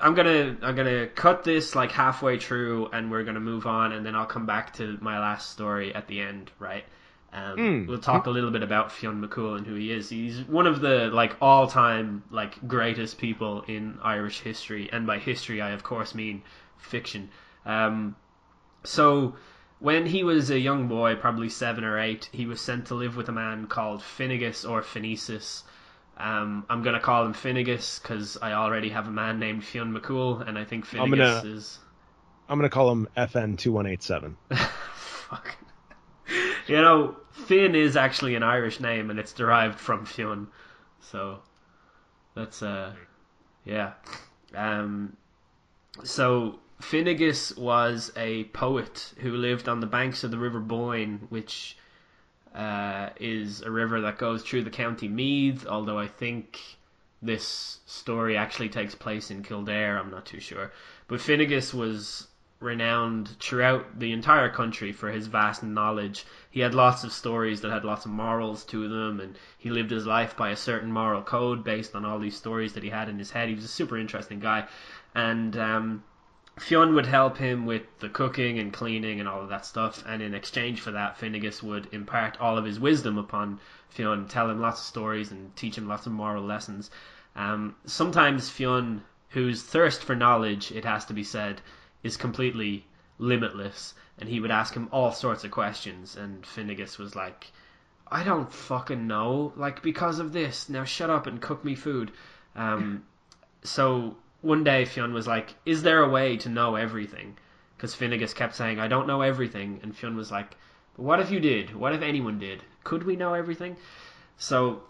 I'm gonna I'm gonna cut this like halfway through and we're gonna move on and then I'll come back to my last story at the end, right? Um, Mm. We'll talk a little bit about Fionn MacCool and who he is. He's one of the like all time like greatest people in Irish history, and by history I of course mean fiction. Um, so when he was a young boy, probably seven or eight, he was sent to live with a man called Finnegas or Phinesis. Um, I'm gonna call him Finnegas because I already have a man named Fionn MacCool, and I think I'm gonna- is. I'm gonna call him FN two one eight seven. Fuck. You know, Finn is actually an Irish name, and it's derived from Fionn. So that's uh, yeah. Um, so Finnegas was a poet who lived on the banks of the River Boyne, which uh, is a river that goes through the county Meath. Although I think this story actually takes place in Kildare, I'm not too sure. But Finnegas was renowned throughout the entire country for his vast knowledge. He had lots of stories that had lots of morals to them, and he lived his life by a certain moral code based on all these stories that he had in his head. He was a super interesting guy, and um, Fionn would help him with the cooking and cleaning and all of that stuff, and in exchange for that, Finnegas would impart all of his wisdom upon Fionn, tell him lots of stories and teach him lots of moral lessons. Um, sometimes Fionn, whose thirst for knowledge, it has to be said, is completely limitless, and he would ask him all sorts of questions, and Finnegas was like, I don't fucking know, like, because of this, now shut up and cook me food. Um, so one day Fionn was like, Is there a way to know everything? Because Finnegas kept saying, I don't know everything, and Fionn was like, what if you did? What if anyone did? Could we know everything? So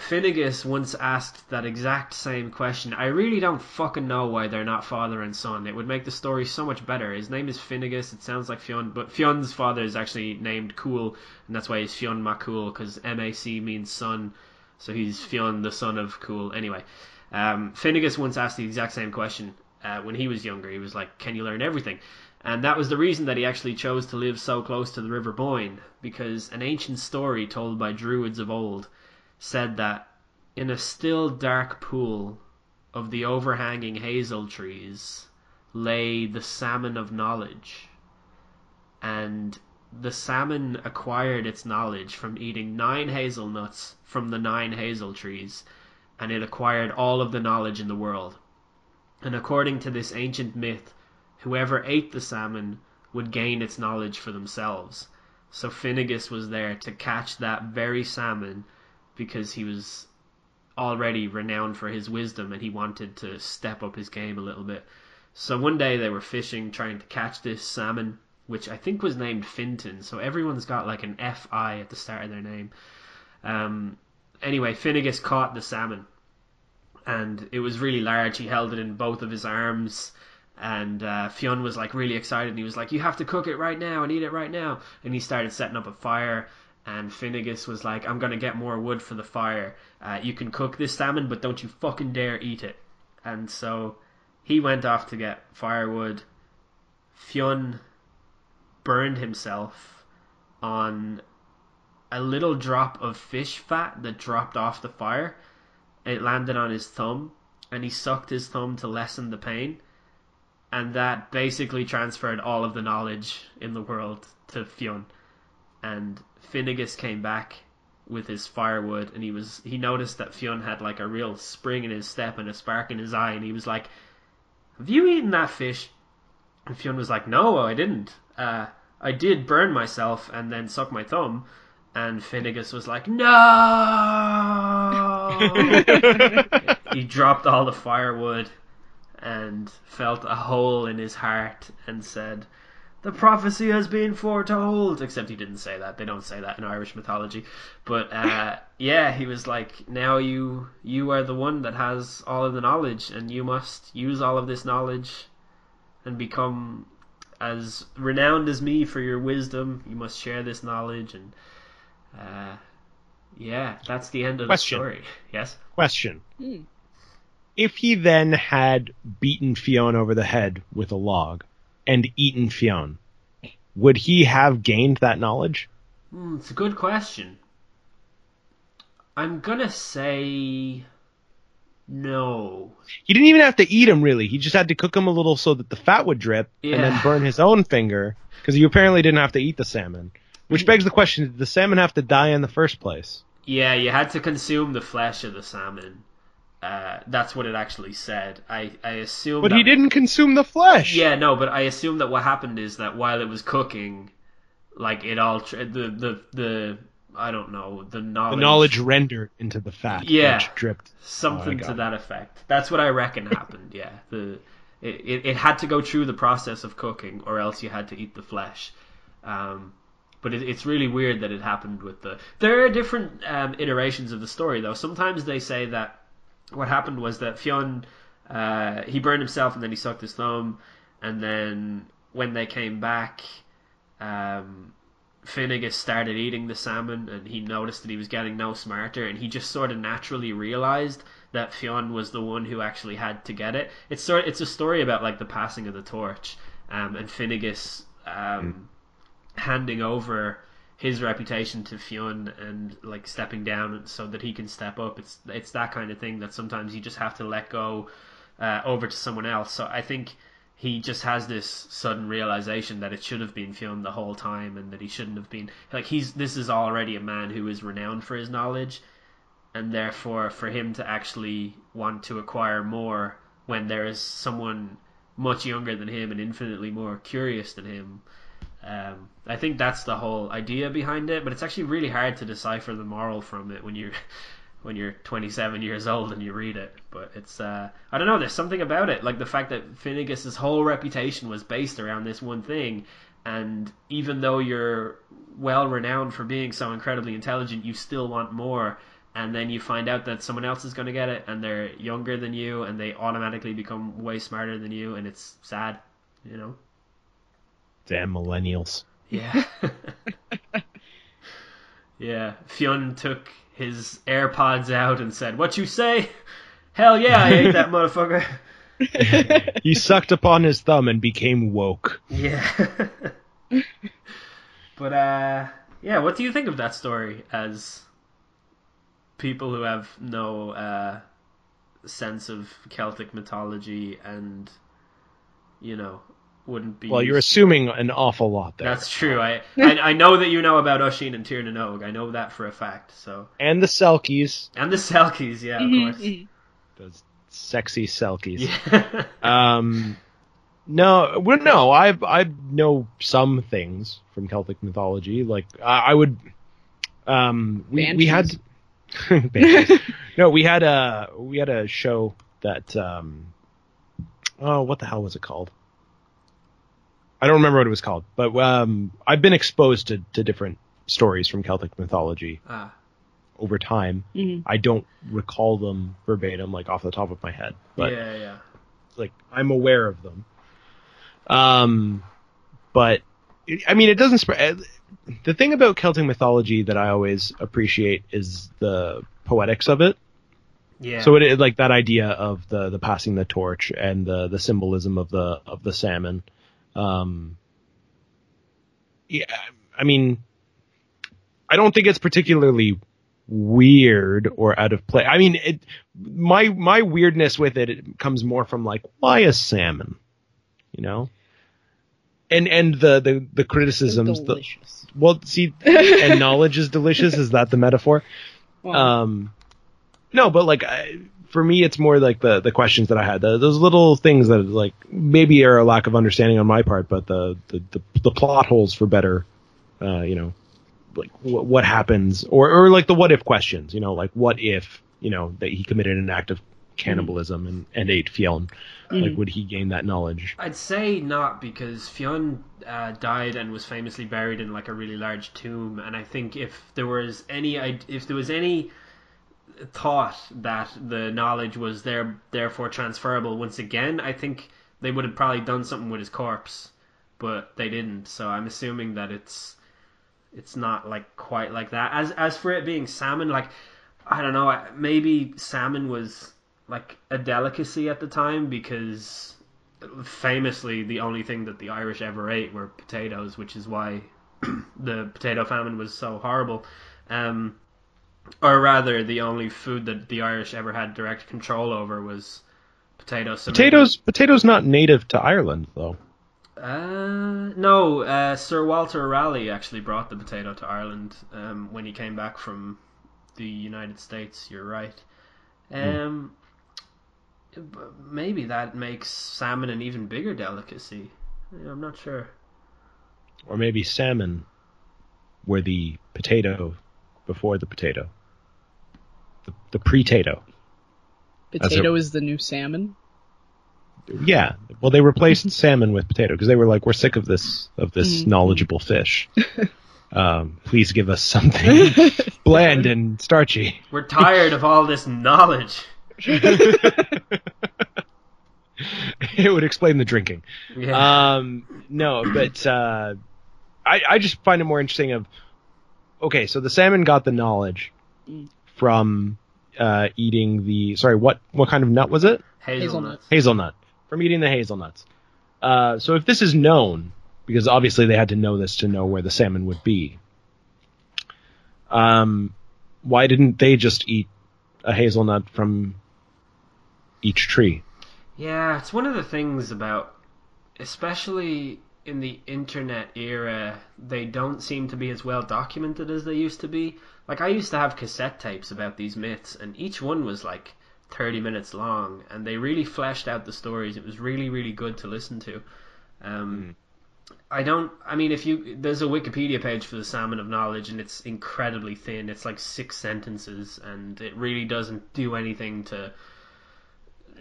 Finnegas once asked that exact same question. I really don't fucking know why they're not father and son. It would make the story so much better. His name is Finnegas. It sounds like Fionn, but Fionn's father is actually named Cool, and that's why he's Fionn MacCool because M A C means son, so he's Fionn, the son of Cool. Anyway, um, Finnegas once asked the exact same question uh, when he was younger. He was like, "Can you learn everything?" And that was the reason that he actually chose to live so close to the River Boyne, because an ancient story told by Druids of old said that in a still dark pool of the overhanging hazel trees lay the salmon of knowledge. And the salmon acquired its knowledge from eating nine hazelnuts from the nine hazel trees, and it acquired all of the knowledge in the world. And according to this ancient myth, whoever ate the salmon would gain its knowledge for themselves. So Finnegas was there to catch that very salmon because he was already renowned for his wisdom and he wanted to step up his game a little bit. So one day they were fishing trying to catch this salmon, which I think was named Fintan. So everyone's got like an F-I at the start of their name. Um, anyway, Finnegas caught the salmon and it was really large. He held it in both of his arms. And uh, Fionn was like really excited, and he was like, "You have to cook it right now and eat it right now." And he started setting up a fire. And Finnegas was like, "I'm gonna get more wood for the fire. Uh, you can cook this salmon, but don't you fucking dare eat it." And so he went off to get firewood. Fionn burned himself on a little drop of fish fat that dropped off the fire. It landed on his thumb, and he sucked his thumb to lessen the pain and that basically transferred all of the knowledge in the world to Fionn. And Finnegas came back with his firewood, and he was he noticed that Fionn had like a real spring in his step and a spark in his eye, and he was like, "Have you eaten that fish?" And Fionn was like, "No, I didn't. Uh, I did burn myself and then suck my thumb." And Finnegas was like, "No!" he dropped all the firewood and felt a hole in his heart and said, The prophecy has been foretold. Except he didn't say that. They don't say that in Irish mythology. But uh, yeah, he was like, Now you you are the one that has all of the knowledge, and you must use all of this knowledge and become as renowned as me for your wisdom. You must share this knowledge and uh, yeah, that's the end of Question. the story. Yes? Question. Hmm. If he then had beaten Fionn over the head with a log and eaten Fionn, would he have gained that knowledge? Hmm, it's a good question. I'm gonna say no. He didn't even have to eat him really. He just had to cook him a little so that the fat would drip and then burn his own finger because he apparently didn't have to eat the salmon. Which begs the question, did the salmon have to die in the first place? Yeah, you had to consume the flesh of the salmon. Uh, that's what it actually said. I I assume. But that, he didn't consume the flesh. Yeah, no, but I assume that what happened is that while it was cooking, like it all the the the I don't know the knowledge. The knowledge rendered into the fat. Yeah. Which dripped. something Oh, to that effect. That's what I reckon happened. Yeah, the it, it, it had to go through the process of cooking, or else you had to eat the flesh. Um, but it, it's really weird that it happened with the. There are different um, iterations of the story, though. Sometimes they say that what happened was that Fionn uh, he burned himself and then he sucked his thumb, and then when they came back, um, Finnegas started eating the salmon and he noticed that he was getting no smarter. And he just sort of naturally realized that Fionn was the one who actually had to get it. It's sort it's a story about like the passing of the torch um, and Finnegas um, handing over his reputation to Fionn and like stepping down so that he can step up. It's it's that kind of thing that sometimes you just have to let go uh, over to someone else. So I think he just has this sudden realization that it should have been Fionn the whole time and that he shouldn't have been like he's this is already a man who is renowned for his knowledge and therefore for him to actually want to acquire more when there is someone much younger than him and infinitely more curious than him um, I think that's the whole idea behind it but it's actually really hard to decipher the moral from it when you're when you're 27 years old and you read it. But it's uh, I don't know. There's something about it, like the fact that Finnegas's whole reputation was based around this one thing, and even though you're well renowned for being so incredibly intelligent, you still want more. And then you find out that someone else is going to get it, and they're younger than you, and they automatically become way smarter than you, and it's sad, you know. Damn millennials. Yeah. yeah. Fionn took his AirPods out and said, What you say? Hell yeah, I ate that motherfucker. He sucked upon his thumb and became woke. Yeah. but uh yeah, what do you think of that story as people who have no uh sense of Celtic mythology and you know, wouldn't be Well, you're used- assuming an awful lot there. That's true. I, I I know that you know about Oshin and Tir na Nog. I know that for a fact. So And the Selkies. and the Selkies, yeah, of Mhm, course. mhm. Those sexy Selkies. Yeah. Um, no, well, no, I I know some things from Celtic mythology. Like I, I would, um, we we had no, we had a we had a show that um, oh, what the hell was it called? I don't remember what it was called, but um, I've been exposed to to different stories from Celtic mythology ah, over time. Mhm. I don't recall them verbatim, like off the top of my head, but yeah, yeah. like I'm aware of them. Um, but I mean, it doesn't spread. The thing about Celtic mythology that I always appreciate is the poetics of it. Yeah. So it, it like that idea of the the passing the torch and the the symbolism of the of the salmon. Um, yeah, I mean, I don't think it's particularly weird or out of place. I mean, it my my weirdness with it, it comes more from like why a salmon, you know, and and the the the criticisms. The, Delicious. well, see, and knowledge is delicious. Is that the metaphor? Um, no, but like I, for me, it's more like the the questions that I had, the, those little things that like maybe are a lack of understanding on my part, but the the the, the plot holes for better, uh, you know, like what what happens, or or like the what if questions, you know, like what if you know that he committed an act of cannibalism and and ate Fionn, like would he gain that knowledge? I'd say not because Fionn uh, died and was famously buried in like a really large tomb, and I think if there was any if there was any thought that the knowledge was there therefore transferable once again, I think they would have probably done something with his corpse, but they didn't. So I'm assuming that it's it's not like quite like that. As as for it being salmon, like I don't know, maybe salmon was like a delicacy at the time because famously the only thing that the Irish ever ate were potatoes, which is why the potato famine was so horrible. Um, or rather, the only food that the Irish ever had direct control over was potatoes. Potatoes, potatoes, not native to Ireland though. Uh, no, uh, Sir Walter Raleigh actually brought the potato to Ireland um, when he came back from the United States. You're right. Um, But maybe that makes salmon an even bigger delicacy. I'm not sure. Or maybe salmon were the potato before the potato. The, the pre-tato. Potato is the new salmon. Yeah. Well, they replaced salmon with potato because they were like, we're sick of this of this Mhm. knowledgeable fish. um, please give us something bland and starchy. We're tired of all this knowledge. it would explain the drinking. Yeah. Um, no, but uh, I I just find it more interesting. Of okay, so the salmon got the knowledge Mm. From uh, eating the sorry what what kind of nut was it? Hazelnuts. Hazelnut from eating the hazelnuts. Uh, so if this is known, because obviously they had to know this to know where the salmon would be. Um, why didn't they just eat a hazelnut from each tree? Yeah, it's one of the things about, especially in the internet era, they don't seem to be as well documented as they used to be. Like, I used to have cassette tapes about these myths, and each one was like 30 minutes long, and they really fleshed out the stories. It was really, really good to listen to. Um, I don't. I mean, if you there's a Wikipedia page for the Salmon of Knowledge, and it's incredibly thin. It's like six sentences, and it really doesn't do anything to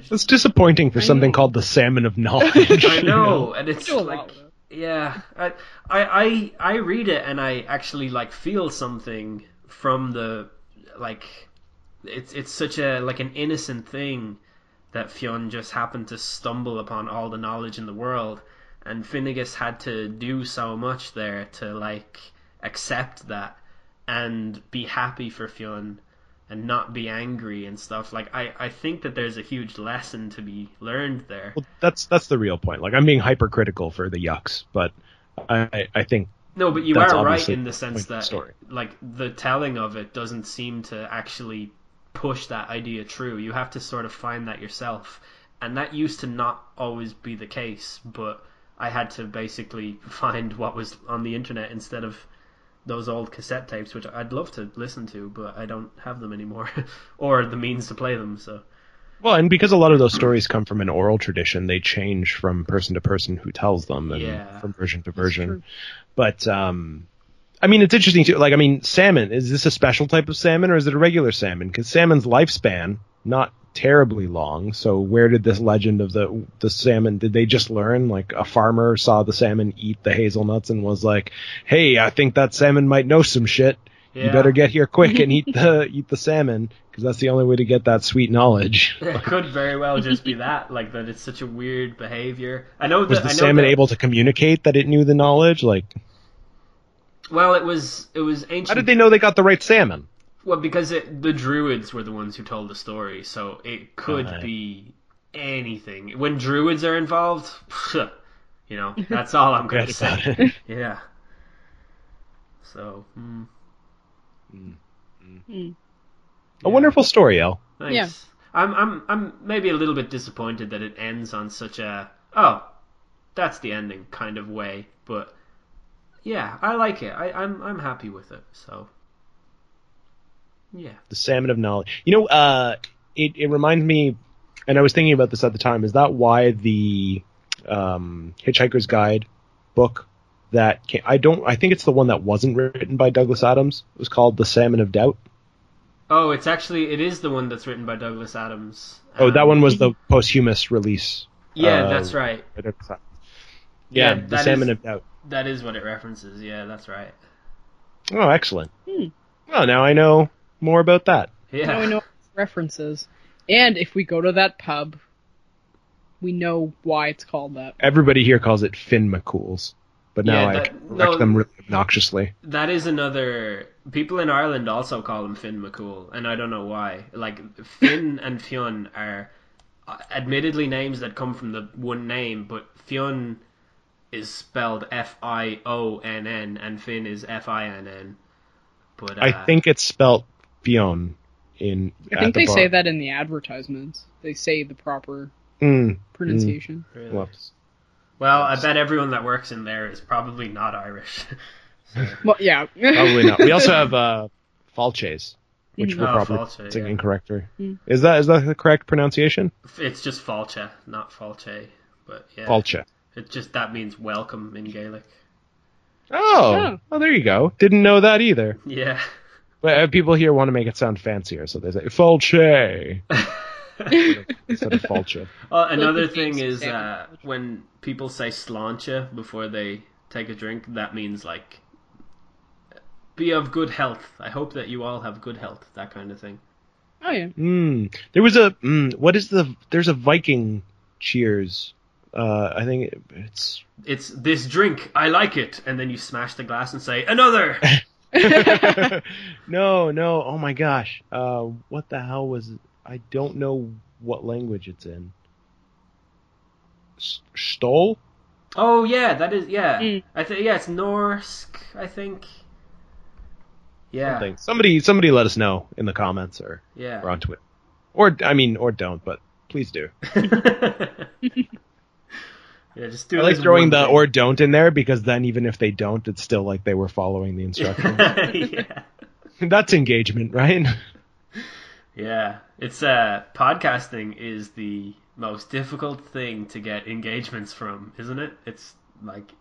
It's disappointing for I something know. called the salmon of knowledge. I you know, and it's like, lot with it. Yeah, I, I, I, read it and I actually like feel something from the, like, it's it's such a like an innocent thing that Fionn just happened to stumble upon all the knowledge in the world, and Finnegas had to do so much there to like accept that and be happy for Fionn and not be angry and stuff. Like I, I think that there's a huge lesson to be learned there. Well, that's that's the real point. Like I'm being hypercritical for the yucks, but I I think No, but you are right in the the sense the that story. like the telling of it doesn't seem to actually push that idea true. You have to sort of find that yourself. And that used to not always be the case, but I had to basically find what was on the internet instead of those old cassette tapes, which I'd love to listen to, but I don't have them anymore, or the means to play them. So well, and because a lot of those stories come from an oral tradition, they change from person to person who tells them and Yeah. from version to version. But um I mean, it's interesting too. Like, I mean, salmon is this a special type of salmon or is it a regular salmon? Because salmon's lifespan not terribly long. So where did this legend of the the salmon? Did they just learn? Like a farmer saw the salmon eat the hazelnuts and was like, "Hey, I think that salmon might know some shit. You better get here quick and eat the eat the salmon because that's the only way to get that sweet knowledge." it could very well just be that, like that it's such a weird behavior. I know Was the I know salmon that- able to communicate that it knew the knowledge? Like, Well, it was it was ancient. how did they know they got the right salmon? Well, because it, the druids were the ones who told the story, so it could Right. be anything. When druids are involved, you know, that's all I'm gonna Forget say. about it. Yeah. So, hmm, hmm. hmm. hmm. A wonderful story, El. nice. Yeah. I'm I'm I'm maybe a little bit disappointed that it ends on such a oh, that's the ending kind of way, but yeah, I like it. I, I'm I'm happy with it. So, yeah. The salmon of knowledge. You know, uh, it it reminds me, and I was thinking about this at the time. Is that why the um, Hitchhiker's Guide book that came, I don't I think it's the one that wasn't written by Douglas Adams. It was called The Salmon of Doubt. Oh, it's actually it is the one that's written by Douglas Adams. Oh, that Um, one was the posthumous release. Yeah, uh, that's right. by Douglas Adams. Yeah, Yeah, The Salmon is- of Doubt. That is what it references. Yeah, that's right. Oh, excellent. Hmm. Well, now I know more about that. Yeah. Now we know references. And if we go to that pub, we know why it's called that. Everybody here calls it Finn McCool's, but now Yeah, I that- correct no- them really obnoxiously. That is another. People in Ireland also call him Finn McCool, and I don't know why. Like Finn and Fionn are uh, admittedly names that come from the one name, but Fionn is spelled F I O N N, and Finn is F I N N. But uh, I think it's spelt Fionn in. I at think the they bar. say that in the advertisements. They say the proper Mm, pronunciation. Really. well, Well, I bet everyone that works in there is probably not Irish. Well, yeah. probably not. We also have uh, Falches, which Mhm. we're Oh, probably falce, pronouncing yeah. incorrectly. Mm. Is that is that the correct pronunciation? It's just falcha, not falche. But yeah, Falcha. it just that means welcome in Gaelic. Oh, Oh. oh, there you go. Didn't know that either. Yeah. But uh, people here want to make it sound fancier, so they say falche instead of falcha. Oh, another thing is uh, when people say sláinte before they take a drink, that means like be of good health. I hope that you all have good health. That kind of thing. Oh yeah. Mm. There was a mm, what is the there's a Viking cheers. Uh, I think it, it's It's this drink. I like it, and then you smash the glass and say another. no, no. Oh my gosh. Uh, what the hell was? I don't know what language it's in. S- Stol? oh yeah, that is yeah. Mm. I think yeah, it's Norse. I think. Yeah. Something. Somebody, somebody, let us know in the comments or Yeah. or on Twitter, or I mean, or don't, but please do. yeah, just do I like throwing the thing. or don't in there because then even if they don't, it's still like they were following the instructions. yeah. That's engagement, right? Yeah, it's uh podcasting is the most difficult thing to get engagements from, isn't it? It's like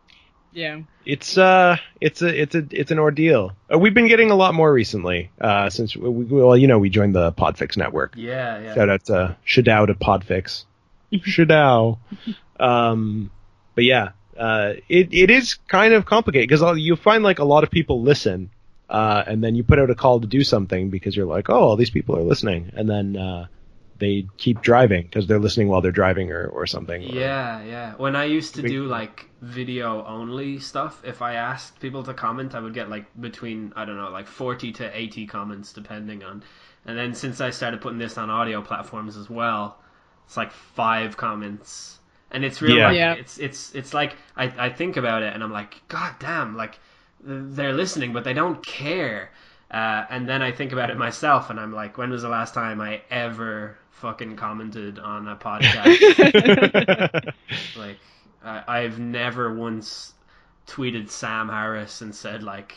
Yeah. It's uh, it's a, it's a, it's an ordeal. Uh, we've been getting a lot more recently. Uh, since we, we- well, you know, we joined the Podfix network. yeah, yeah. Shout out to Shadow to Podfix. Shadow. Um, but yeah, uh, it it is kind of complicated because you find like a lot of people listen, uh, and then you put out a call to do something because you're like, oh, all these people are listening, and then uh, they keep driving because they're listening while they're driving or or something. or- Yeah, yeah. When I used to do like video only stuff, if I asked people to comment, I would get like between I don't know, like 40 to 80 comments depending on. And then since I started putting this on audio platforms as well, it's like 5 comments. And it's real Yeah. like Yeah. it's it's it's like I I think about it and I'm like god damn, like they're listening but they don't care. Uh, and then I think about it myself and I'm like when was the last time I ever fucking commented on a podcast? Like, I, I've never once tweeted Sam Harris and said like,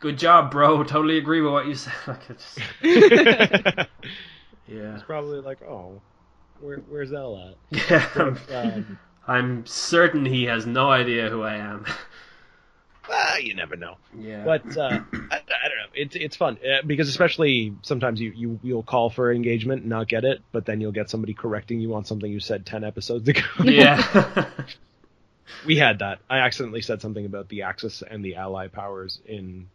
"Good job, bro. Totally agree with what you said." Like, it's just, yeah, It's probably like, oh, where, where's Elle at? yeah. I'm, Um, I'm certain he has no idea who I am. ah, you never know. yeah, But uh, I, I don't know. It's it's fun uh, because especially sometimes you you you'll call for engagement and not get it, but then you'll get somebody correcting you on something you said ten episodes ago. yeah, we had that. I accidentally said something about the Axis and the Ally powers in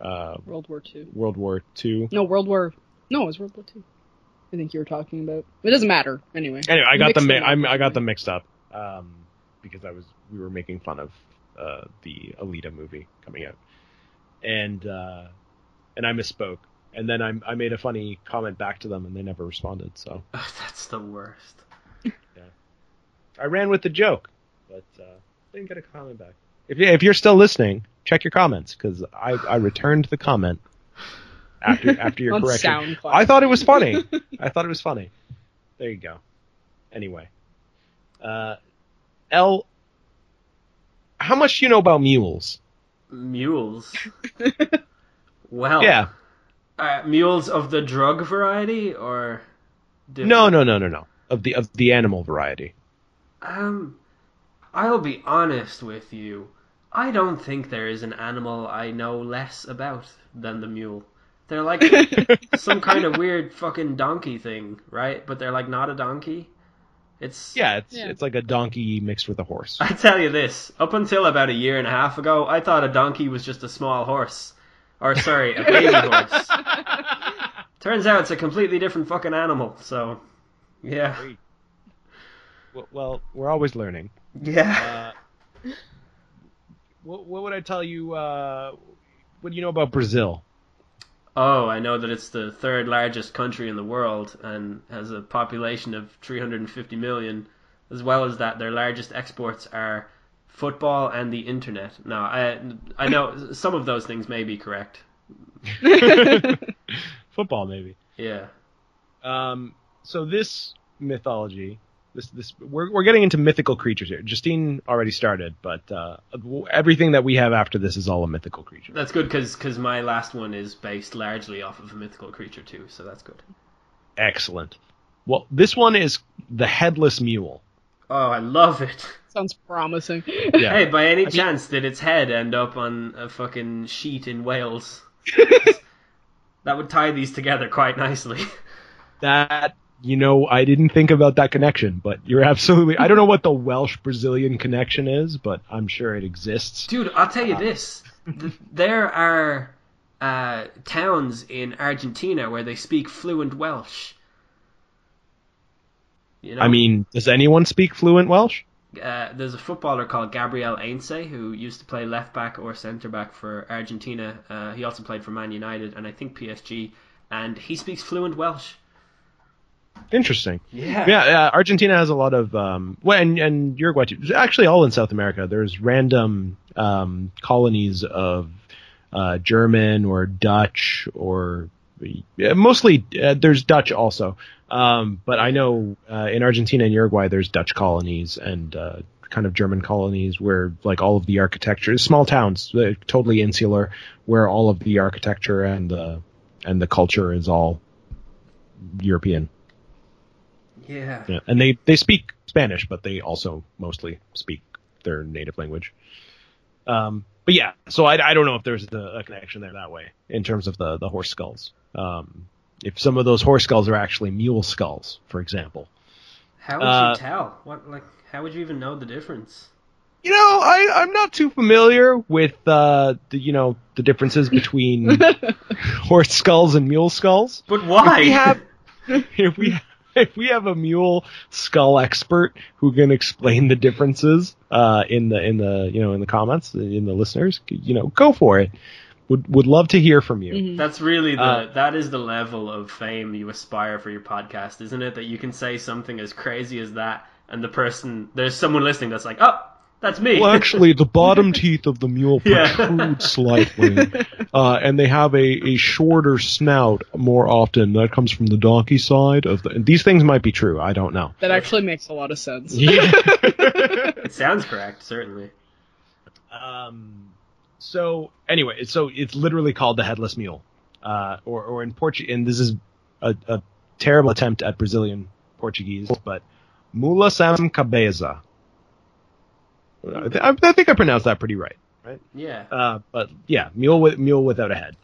uh, World War Two. World War Two. No, World War. No, it was World War Two. I think you were talking about. It doesn't matter anyway. Anyway, I got mixed them. Mi- I'm- I got them mixed up um, because I was we were making fun of uh, the Alita movie coming out, and uh, and I misspoke, and then I, I made a funny comment back to them, and they never responded. So that's the worst. yeah, I ran with the joke, but uh, didn't get a comment back. If you, if you're still listening, check your comments because I, I returned the comment after after your correction. SoundCloud. I thought it was funny. I thought it was funny. There you go. Anyway, uh, L, how much do you know about mules? Mules. well, Yeah. uh, mules of the drug variety or different? No, no, no, no, no. Of the of the animal variety. Um, I'll be honest with you. I don't think there is an animal I know less about than the mule. They're like some kind of weird fucking donkey thing, right? But they're like not a donkey. It's Yeah, it's Yeah. it's like a donkey mixed with a horse. I tell you this, up until about a year and a half ago, I thought a donkey was just a small horse. Or sorry, a baby horse. Turns out it's a completely different fucking animal, so yeah. Well, well, we're always learning. Yeah. Uh, what, what would I tell you? Uh, what do you know about Brazil? Oh, I know that it's the third largest country in the world and has a population of 350 million. As well as that, their largest exports are football and the internet. Now, I I know some of those things may be correct. Football, maybe. Yeah. Um, so this mythology, This this we're we're getting into mythical creatures here. Justine already started, but uh, everything that we have after this is all a mythical creature. That's good because because my last one is based largely off of a mythical creature too, so that's good. Excellent. Well, this one is the headless mule. Oh, I love it. Sounds promising. Yeah. Hey, by any chance did its head end up on a fucking sheet in Wales? that would tie these together quite nicely. That you know, I didn't think about that connection, but you're absolutely. I don't know what the Welsh Brazilian connection is, but I'm sure it exists. Dude, I'll tell you this: Th- there are uh, towns in Argentina where they speak fluent Welsh. You know, I mean, does anyone speak fluent Welsh? uh, there's a footballer called Gabriel Heinze who used to play left back or centre back for Argentina. Uh, he also played for Man United and I think PSG, and he speaks fluent Welsh. Interesting. Yeah. Yeah, yeah. Argentina has a lot of um, well, and, and Uruguay too. Actually, all in South America. There's random um, colonies of uh, German or Dutch or yeah, mostly uh, there's Dutch also. Um, but I know uh, in Argentina and Uruguay there's Dutch colonies and uh, kind of German colonies where like all of the architecture, small towns, uh, totally insular, where all of the architecture and the and the culture is all European. Yeah. Yeah, and they they speak Spanish, but they also mostly speak their native language. Um, but yeah, so I, I don't know if there's a, a connection there that way in terms of the the horse skulls. Um, if some of those horse skulls are actually mule skulls, for example. How would Uh, you tell? What like? How would you even know the difference? You know, I I'm not too familiar with uh the you know the differences between horse skulls and mule skulls. But why? If we have if we if we have a mule skull expert who can explain the differences uh, in the in the you know in the comments in the listeners, you know, go for it. Would would love to hear from you. That's really the Uh, that is the level of fame you aspire for your podcast, isn't it? That you can say something as crazy as that, and the person there's someone listening that's like, oh, that's me. Well, actually, the bottom teeth of the mule Yeah. protrude slightly, uh, and they have a, a shorter snout more often. That comes from the donkey side of the. These things might be true. I don't know. That actually makes a lot of sense. Yeah. it sounds correct, certainly. Um, so anyway, so it's literally called the headless mule, uh, or or in Portuguese, and this is a, a terrible attempt at Brazilian Portuguese, but mula sem cabeça. I, th- I think I pronounced that pretty right. Right? Yeah. Uh, but yeah, mule with mule without a head.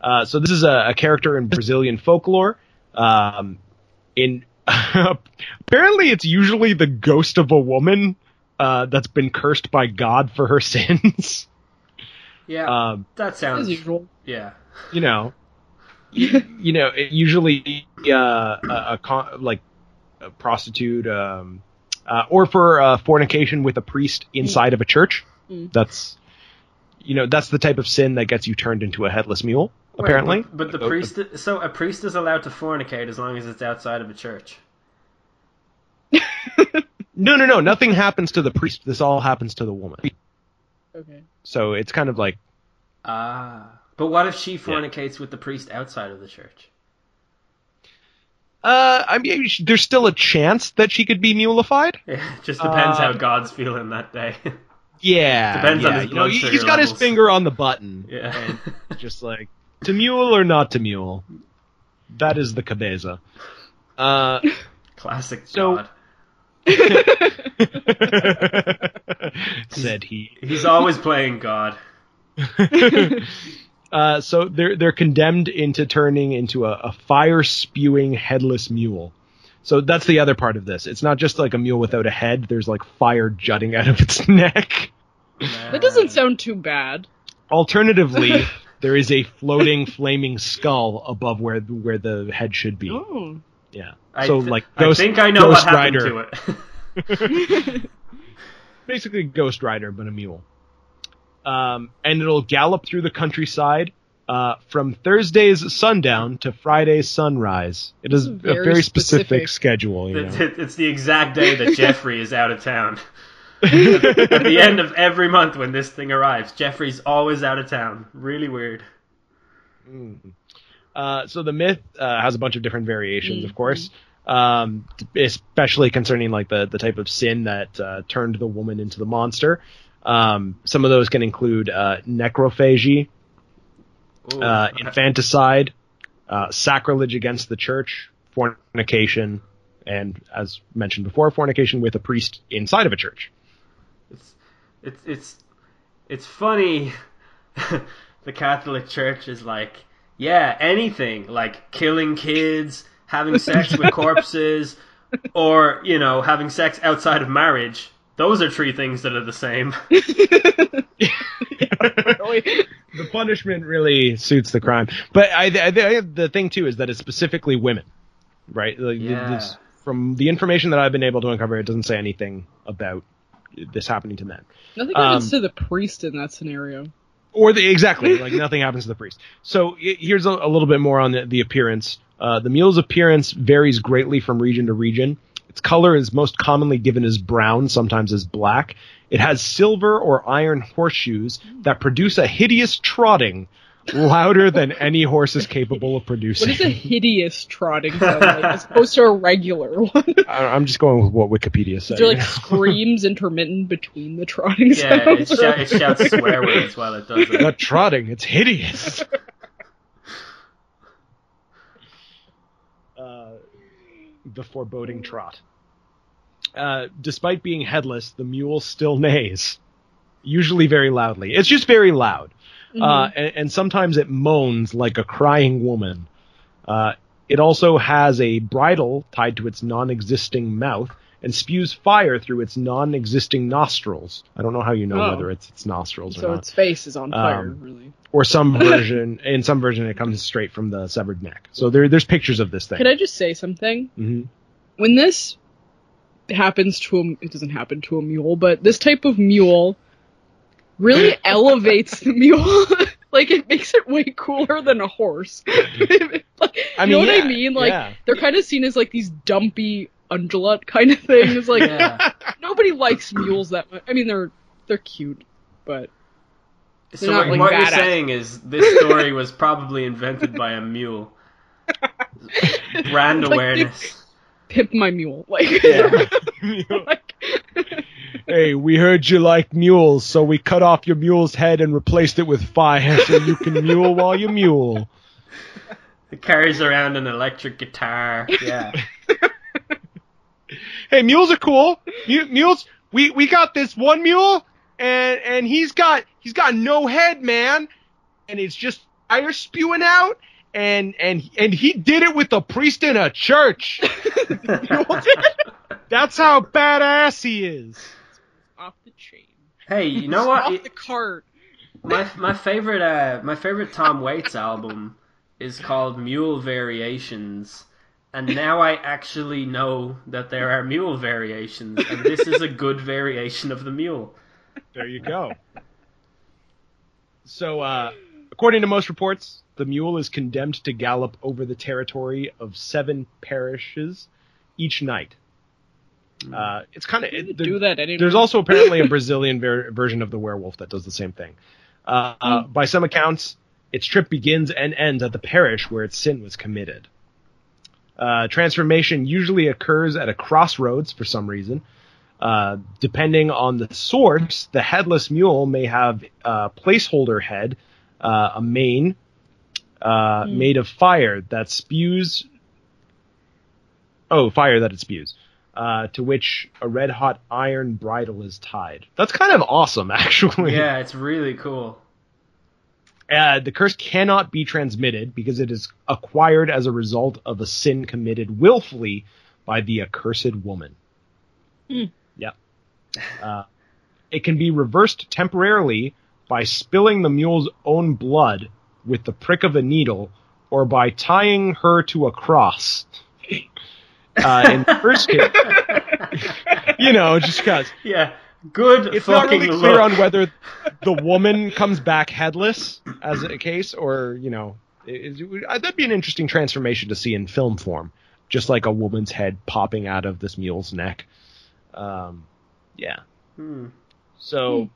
Uh, so this is a, a character in Brazilian folklore. Um, in apparently, it's usually the ghost of a woman uh, that's been cursed by God for her sins. Yeah. um, that sounds. usual. Yeah. you know, you, you know, it usually uh, a, a con- like a prostitute, um, uh, or for uh, fornication with a priest inside of a church. Mm. That's, you know, that's the type of sin that gets you turned into a headless mule. Apparently, But, but the Uh, priest. So a priest is allowed to fornicate as long as it's outside of a church. no, no, no, nothing happens to the priest. This all happens to the woman. Okay. So it's kind of like, Ah. But what if she fornicates with the priest outside of the church? Uh, I mean, there's still a chance that she could be mulified. It just depends Uh, how God's feeling that day. Yeah, Depends on yeah, his you know, sugar he's got his finger on the button. yeah. just like to mule or not to mule. That is the cabeza. Uh, Classic So- God. said he. He's always playing God. Uh, so they're they're condemned into turning into a, a fire spewing headless mule. So that's the other part of this. It's not just like a mule without a head. There's like fire jutting out of its neck. That doesn't sound too bad. Alternatively, there is a floating flaming skull above where where the head should be. Oh. Yeah. I So th- like I think I know Ghost what happened Rider. to it. basically Ghost Rider, but a mule. Um, and it'll gallop through the countryside uh, from Thursday's sundown to Friday's sunrise. It is a Very very specific, specific. schedule. You It's, know? it's the exact day that Jeffrey is out of town. At the end of every month when this thing arrives, Jeffrey's always out of town. Really weird. Uh, so the myth uh, has a bunch of different variations, of course. um, especially concerning like the the type of sin that uh, turned the woman into the monster. Um, some of those can include uh, necrophagy, Ooh. uh, infanticide, uh, sacrilege against the church, fornication, and as mentioned before, fornication with a priest inside of a church. it's it's it's it's funny. the Catholic Church is like, yeah, anything like killing kids, having sex with corpses, or you know, having sex outside of marriage. Those are three things that are the same. Really? the punishment really suits the crime. But I, I, the thing too is that it's specifically women, right? Like, Yeah. this- from the information that I've been able to uncover, it doesn't say anything about this happening to men. Nothing Um, happens to the priest in that scenario. Or the exactly like nothing happens to the priest. So i- here's a, a little bit more on the, the appearance. Uh, the mule's appearance varies greatly from region to region. Its color is most commonly given as brown, sometimes as black. It has silver or iron horseshoes that produce a hideous trotting, louder than any horse is capable of producing. What is a hideous trotting sound like, as opposed to a regular one? I- I'm just going with what Wikipedia says. Is there like screams intermittent between the trotting Yeah, it, sounds? shou- it shouts swear words while it does it. Not trotting, it's hideous. uh, the foreboding trot. Uh, despite being headless, the mule still neighs, usually very loudly. It's just very loud, uh, and, and sometimes it moans like a crying woman. Uh, it also has a bridle tied to its non-existing mouth and spews fire through its non-existing nostrils. I don't know how you know Oh. whether it's its nostrils or not. So its face is on fire, Um, really. or some version in some version it comes straight from the severed neck. So there there's pictures of this thing. Can I just say something? hmm When this happens to a, it doesn't happen to a mule, but this type of mule really elevates the mule. like it makes it way cooler than a horse. like, I you know mean, what yeah, I mean? Like yeah. they're kind of seen as like these dumpy ungulate kind of thing. things. Like Yeah. nobody likes mules that much. I mean, they're they're cute, but So not, what, like, what you're saying is this story was probably invented by a mule. Brand Like, awareness. pimp my mule. Like, Yeah. like hey, we heard you like mules, so we cut off your mule's head and replaced it with fire so you can mule while you mule. It carries around an electric guitar. Yeah. Hey, mules are cool. Mu- Mules, we we got this one mule, and and he's got he's got no head, man, and it's just fire spewing out, and and and he did it with a priest in a church. That's how badass he is. off the chain. Hey, you know off what? the cart. My my favorite uh my favorite Tom Waits album is called Mule Variations. And now I actually know that there are mule variations, and this is a good variation of the mule. There you go. So, uh, according to most reports, the mule is condemned to gallop over the territory of seven parishes each night. Uh, it's kind of You do that anyway. There's also apparently a Brazilian ver- version of the werewolf that does the same thing. Uh, uh, by some accounts, its trip begins and ends at the parish where its sin was committed. Uh, transformation usually occurs at a crossroads for some reason. Uh, depending on the source, the headless mule may have a placeholder head, uh, a mane uh, made of fire that spews. Oh, fire that it spews. Uh, to which a red hot iron bridle is tied. That's kind of awesome, actually. Yeah, it's really cool. Uh, the curse cannot be transmitted because it is acquired as a result of a sin committed willfully by the accursed woman. Yeah. Uh, it can be reversed temporarily by spilling the mule's own blood with the prick of a needle or by tying her to a cross. Uh, in the first case, you know, just because Yeah, good it's not really clear look. on whether the woman comes back headless as a case or you know it, it, uh, that'd be an interesting transformation to see in film form just like a woman's head popping out of this mule's neck um, yeah Hmm. so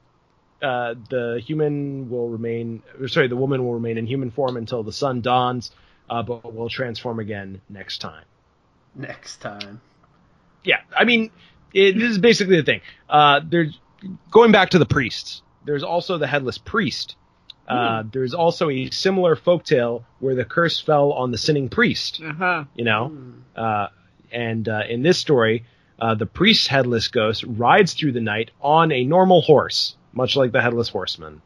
uh, the human will remain sorry the woman will remain in human form until the sun dawns uh, but will transform again next time next time. Yeah, I mean, it, this is basically the thing. Uh, there's going back to the priests. There's also the headless priest. Uh, there's also a similar folktale where the curse fell on the sinning priest. Uh huh. You know, uh, and uh, in this story, uh, the priest's headless ghost rides through the night on a normal horse, much like the headless horseman.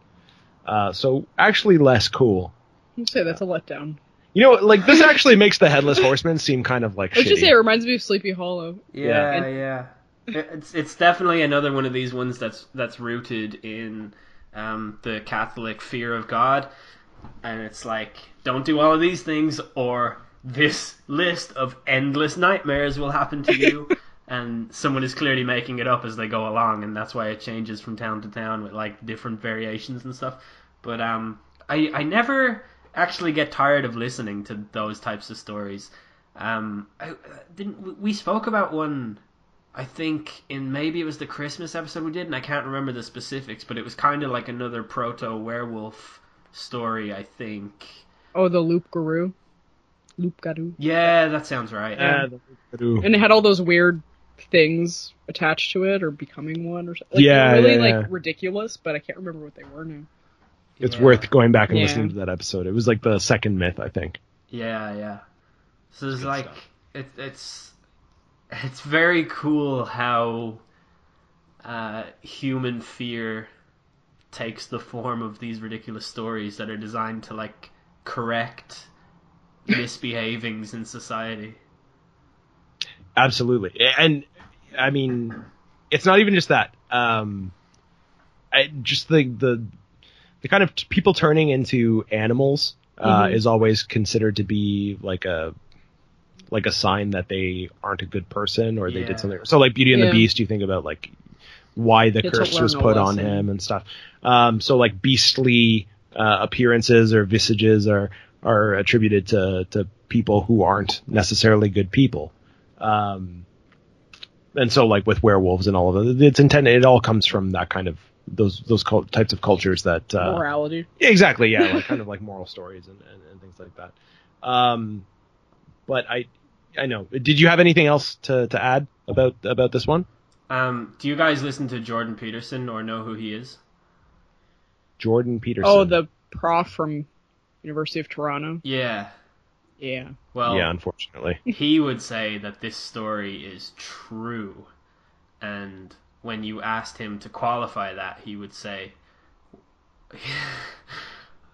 Uh, so actually less cool. I'd say that's a letdown. You know, like this actually makes the headless horseman seem kind of like Let's just say it reminds me of Sleepy Hollow. Yeah, Yeah. yeah. It's it's definitely another one of these ones that's that's rooted in um, the Catholic fear of God, and it's like don't do all of these things, or this list of endless nightmares will happen to you. and someone is clearly making it up as they go along, and that's why it changes from town to town with like different variations and stuff. But um, I I never actually get tired of listening to those types of stories. Um, I, uh, didn't we spoke about one? I think in maybe it was the Christmas episode we did, and I can't remember the specifics, but it was kind of like another proto werewolf story. I think. Oh, the Loup-garou. Loop Guru. Yeah, that sounds right. The- And it had all those weird things attached to it or becoming one or something. Like, Yeah, really yeah, like yeah. ridiculous, but I can't remember what they were now. it's Yeah. worth going back and Yeah. listening to that episode. It was like the second myth, I think. Yeah, yeah. So it's Good like it, it's it's very cool how uh, human fear takes the form of these ridiculous stories that are designed to like correct misbehavings in society. Absolutely, and I mean, it's not even just that. Um, I, just the the the kind of t- people turning into animals uh, Mhm. is always considered to be like a like a sign that they aren't a good person or they Yeah. did something. So like Beauty and Yeah. the Beast, you think about like why the curse was put on him and stuff. Um, so like beastly uh, appearances or visages are are attributed to to people who aren't necessarily good people. Um, and so like with werewolves and all of it, it's intended. It all comes from that kind of those those cult, types of cultures that uh, Morality. exactly, yeah, like kind of like moral stories and, and, and things like that. Um, but I, I know. Did you have anything else to, to add about about this one? Um, do you guys listen to Jordan Peterson or know who he is? Jordan Peterson. Oh, the prof from University of Toronto. Yeah. Yeah. Well, yeah, unfortunately. he would say that this story is true. And when you asked him to qualify that, he would say,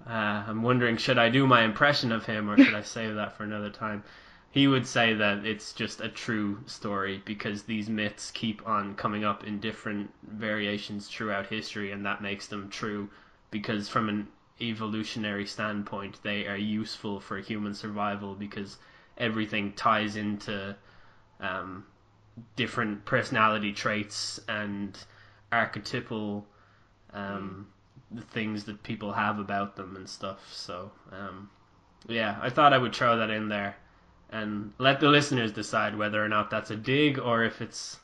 uh, I'm wondering, should I do my impression of him or should I save that for another time? He would say that it's just a true story because these myths keep on coming up in different variations throughout history, and that makes them true because, from an evolutionary standpoint, they are useful for human survival because everything ties into um, different personality traits and archetypal um, things that people have about them and stuff. So, um, yeah, I thought I would throw that in there and let the listeners decide whether or not that's a dig or if it's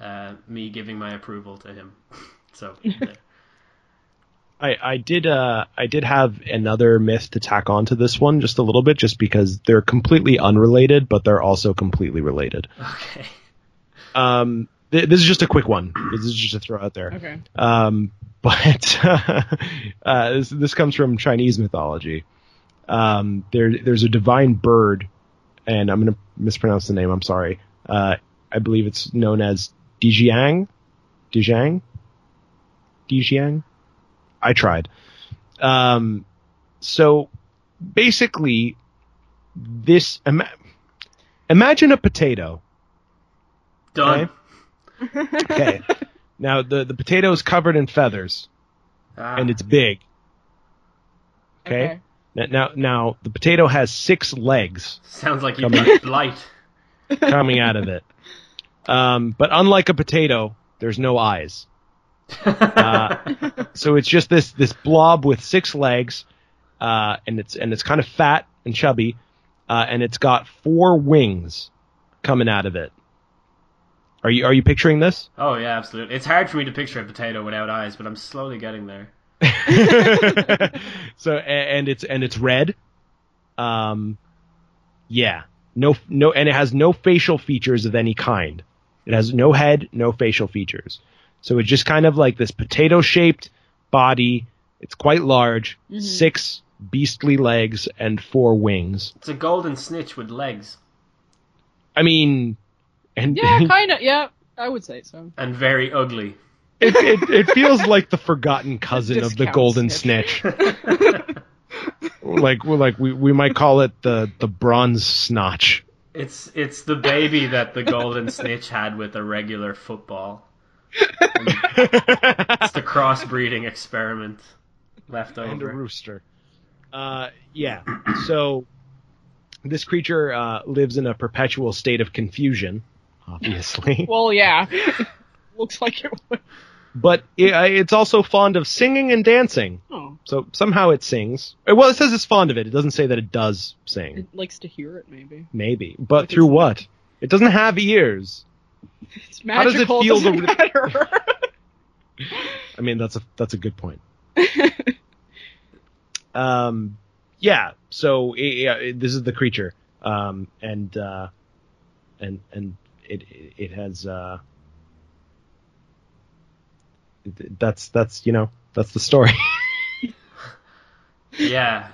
uh, me giving my approval to him. so, there. I, I did uh I did have another myth to tack on to this one just a little bit just because they're completely unrelated but they're also completely related. okay. Um th- this is just a quick one. This is just a throw out there. Okay. Um, but uh, this, this comes from Chinese mythology. Um, there, there's a divine bird, and I'm going to mispronounce the name. I'm sorry. Uh, I believe it's known as Dijiang. Dijiang. Dijiang. I tried. Um, so basically, this ima- imagine a potato. Done. Okay. now the the potato is covered in feathers Ah, and it's big. Okay. Now, now, now the potato has six legs sounds like you've Come got blight. coming out of it. Um, but unlike a potato, there's no eyes. Uh, so it's just this this blob with six legs, uh, and it's and it's kind of fat and chubby, uh, and it's got four wings coming out of it. Are you are you picturing this? oh yeah, absolutely. It's hard for me to picture a potato without eyes, but I'm slowly getting there. so and it's and it's red. Um, yeah. No, no, and it has no facial features of any kind. It has no head, no facial features. So it's just kind of like this potato shaped body. It's quite large, six beastly legs and four wings. It's a golden snitch with legs I mean, and Yeah, kind of. Yeah, I would say so. and very ugly. It, it, it feels like the forgotten cousin of the golden snitch. snitch. like, well, like we, we might call it the, the bronze snotch. It's it's the baby that the golden snitch had with a regular football. It's the crossbreeding experiment left and a rooster. Uh, yeah. So this creature uh, lives in a perpetual state of confusion, obviously, Well, yeah. Looks like it would. But it, it's also fond of singing and dancing. Oh, So somehow it sings. Well, it says it's fond of it. It doesn't say that it does sing. it likes to hear it, maybe. Maybe, but Like through what? It doesn't have ears. It's How does it feel doesn't to- matter. I mean, that's a that's a good point. um, yeah. So yeah, it- this is the creature, um, and uh, and and it it, it has uh, that's that's you know that's the story. Yeah.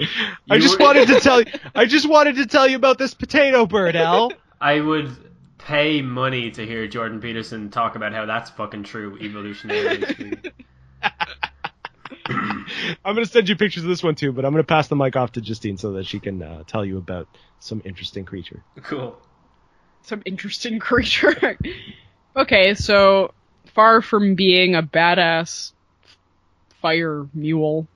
I just were- wanted to tell you. I just wanted to tell you about this potato bird, Al. I would pay money to hear Jordan Peterson talk about how that's fucking true evolutionarily. I'm gonna send you pictures of this one too, but I'm gonna pass the mic off to Justine so that she can uh, tell you about some interesting creature. Cool. Some interesting creature. okay, so far from being a badass fire mule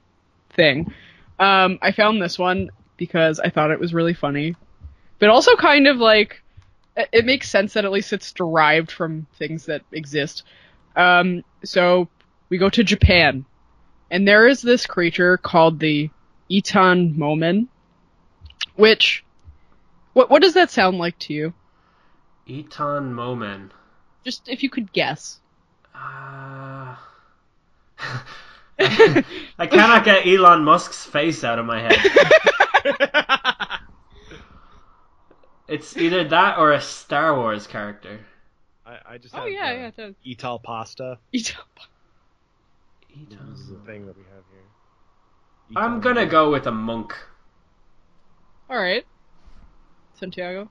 thing, um, I found this one because I thought it was really funny, but also kind of like it- makes sense that at least it's derived from things that exist. Um, so we go to Japan, and there is this creature called the Ittan Momen, which what what does that sound like to you? Ittan Momen. Just if you could guess. Uh... I cannot get Elon Musk's face out of my head. It's either that or a Star Wars character. I, I just Oh yeah, yeah, it does. Etal pasta. Itan- This is the thing that we have here. I'm gonna go with a monk. All right, Santiago.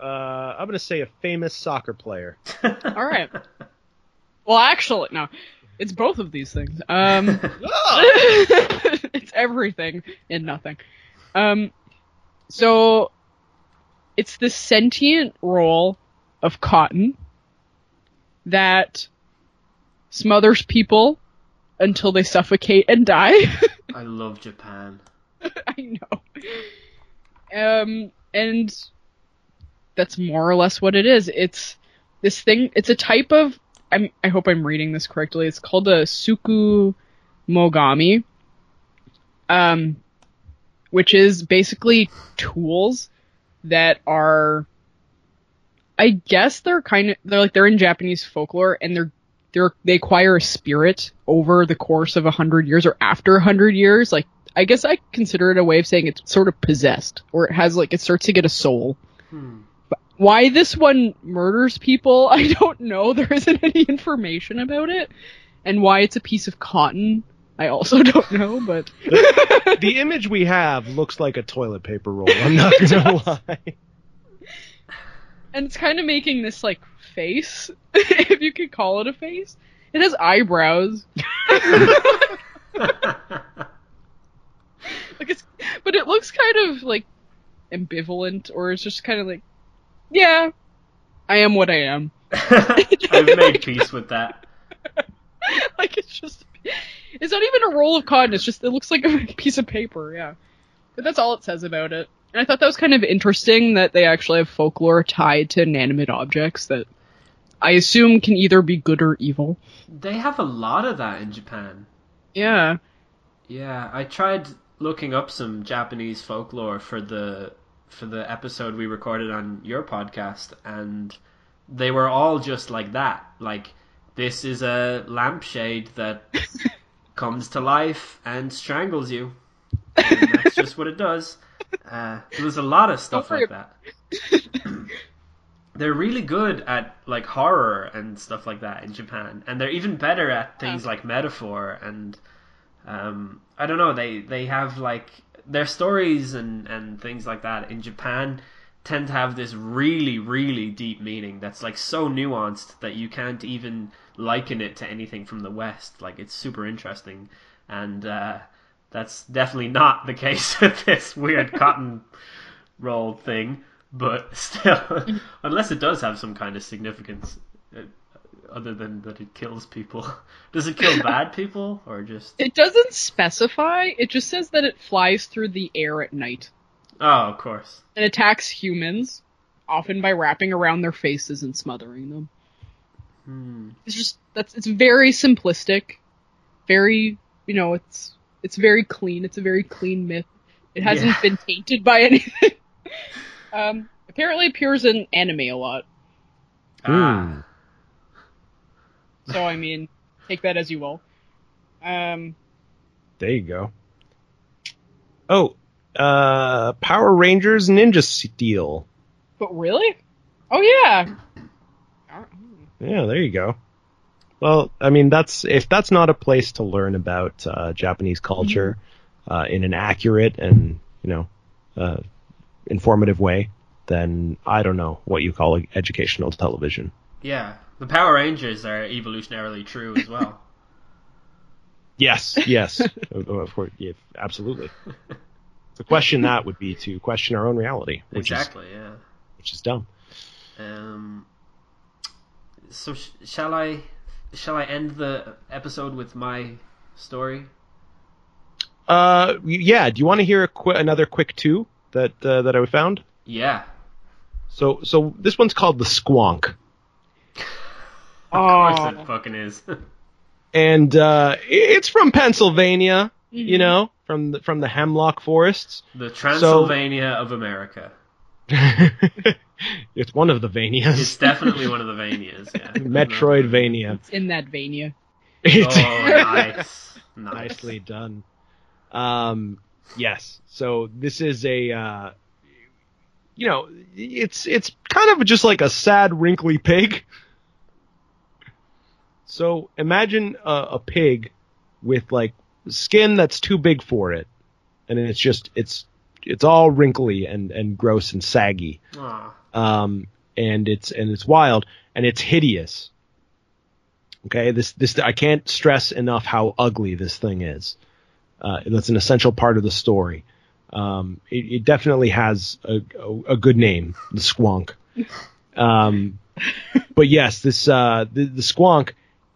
Uh, I'm gonna say a famous soccer player. All right. Well, actually, no, it's both of these things. Um, it's everything and nothing. Um, so it's the sentient roll of cotton that smothers people until they suffocate and die. I love Japan. I know. Um, and that's more or less what it is. It's this thing. It's a type of. I'm, I hope I'm reading this correctly. It's called a suku mogami, um, which is basically tools that are. I guess they're kind of they're like they're in Japanese folklore and they're they're they acquire a spirit over the course of a hundred years or after a hundred years. Like I guess I consider it a way of saying it's sort of possessed, or it has like it starts to get a soul. Hmm. But why this one murders people, I don't know. There isn't any information about it, and why it's a piece of cotton, I also don't know. But the image we have looks like a toilet paper roll. I'm not gonna lie. and it's kind of making this like face, if you could call it a face. It has eyebrows. like it's, but it looks kind of like ambivalent, or it's just kind of like, yeah, I am what I am. I've made peace with that. like it's just, it's not even a roll of cotton. It's just it looks like a piece of paper. Yeah, but that's all it says about it. And I thought that was kind of interesting that they actually have folklore tied to inanimate objects that I assume can either be good or evil. They have a lot of that in Japan. Yeah. Yeah, I tried looking up some Japanese folklore for the for the episode we recorded on your podcast and they were all just like that. Like this is a lampshade that comes to life and strangles you. And that's just what it does. Uh, there's a lot of stuff like that. they're really good at like horror and stuff like that in Japan, and they're even better at things Oh. like metaphor and um, I don't know. They they have like their stories and and things like that in Japan tend to have this really really deep meaning that's like so nuanced that you can't even liken it to anything from the West. Like it's super interesting, and uh, that's definitely not the case with this weird cotton roll thing. But still, unless it does have some kind of significance, other than that it kills people, does it kill bad people or just? It doesn't specify. It just says that it flies through the air at night Oh, of course. and attacks humans, often by wrapping around their faces and smothering them. Hmm. It's just that's it's very simplistic, very you know it's it's very clean. It's a very clean myth. It hasn't Yeah. been tainted by anything. um, apparently appears in anime a lot. Ah, So I mean, take that as you will. Um, There you go. Oh, uh, Power Rangers Ninja Steel. but really? Oh yeah. Yeah, there you go. Well, I mean, that's if that's not a place to learn about uh, Japanese culture uh, in an accurate and you know uh, informative way, then I don't know what you call educational television. yeah. The Power Rangers are evolutionarily true as well. Yes, yes, of, of course, yeah, absolutely. To question that would be to question our own reality, which exactly. Yeah. is which is dumb. Um. So sh- shall I? Shall I end the episode with my story? Uh, yeah. Do you want to hear a qu- another quick two that uh, that I found? Yeah. So, so this one's called the Squonk, Of course Oh. it fucking is. and uh, it's from Pennsylvania. Mm-hmm. You know, from the, from the hemlock forests. the Transylvania of America. it's one of the Vanias. It's definitely one of the Vanias. Yeah. Metroidvania. It's in that Vania. It's Oh, nice. nice. nicely done. Um, yes. So this is a, uh, you know, it's it's kind of just like a sad, wrinkly pig. So imagine a, a pig with like skin that's too big for it, and it's just it's it's all wrinkly and and gross and saggy Aw. um, and it's and it's wild and it's hideous. Okay, this this I can't stress enough how ugly this thing is. Uh, that's an essential part of the story. Um, it, it definitely has a, a, a good name, the Squonk. Um, but yes, this uh, the, the Squonk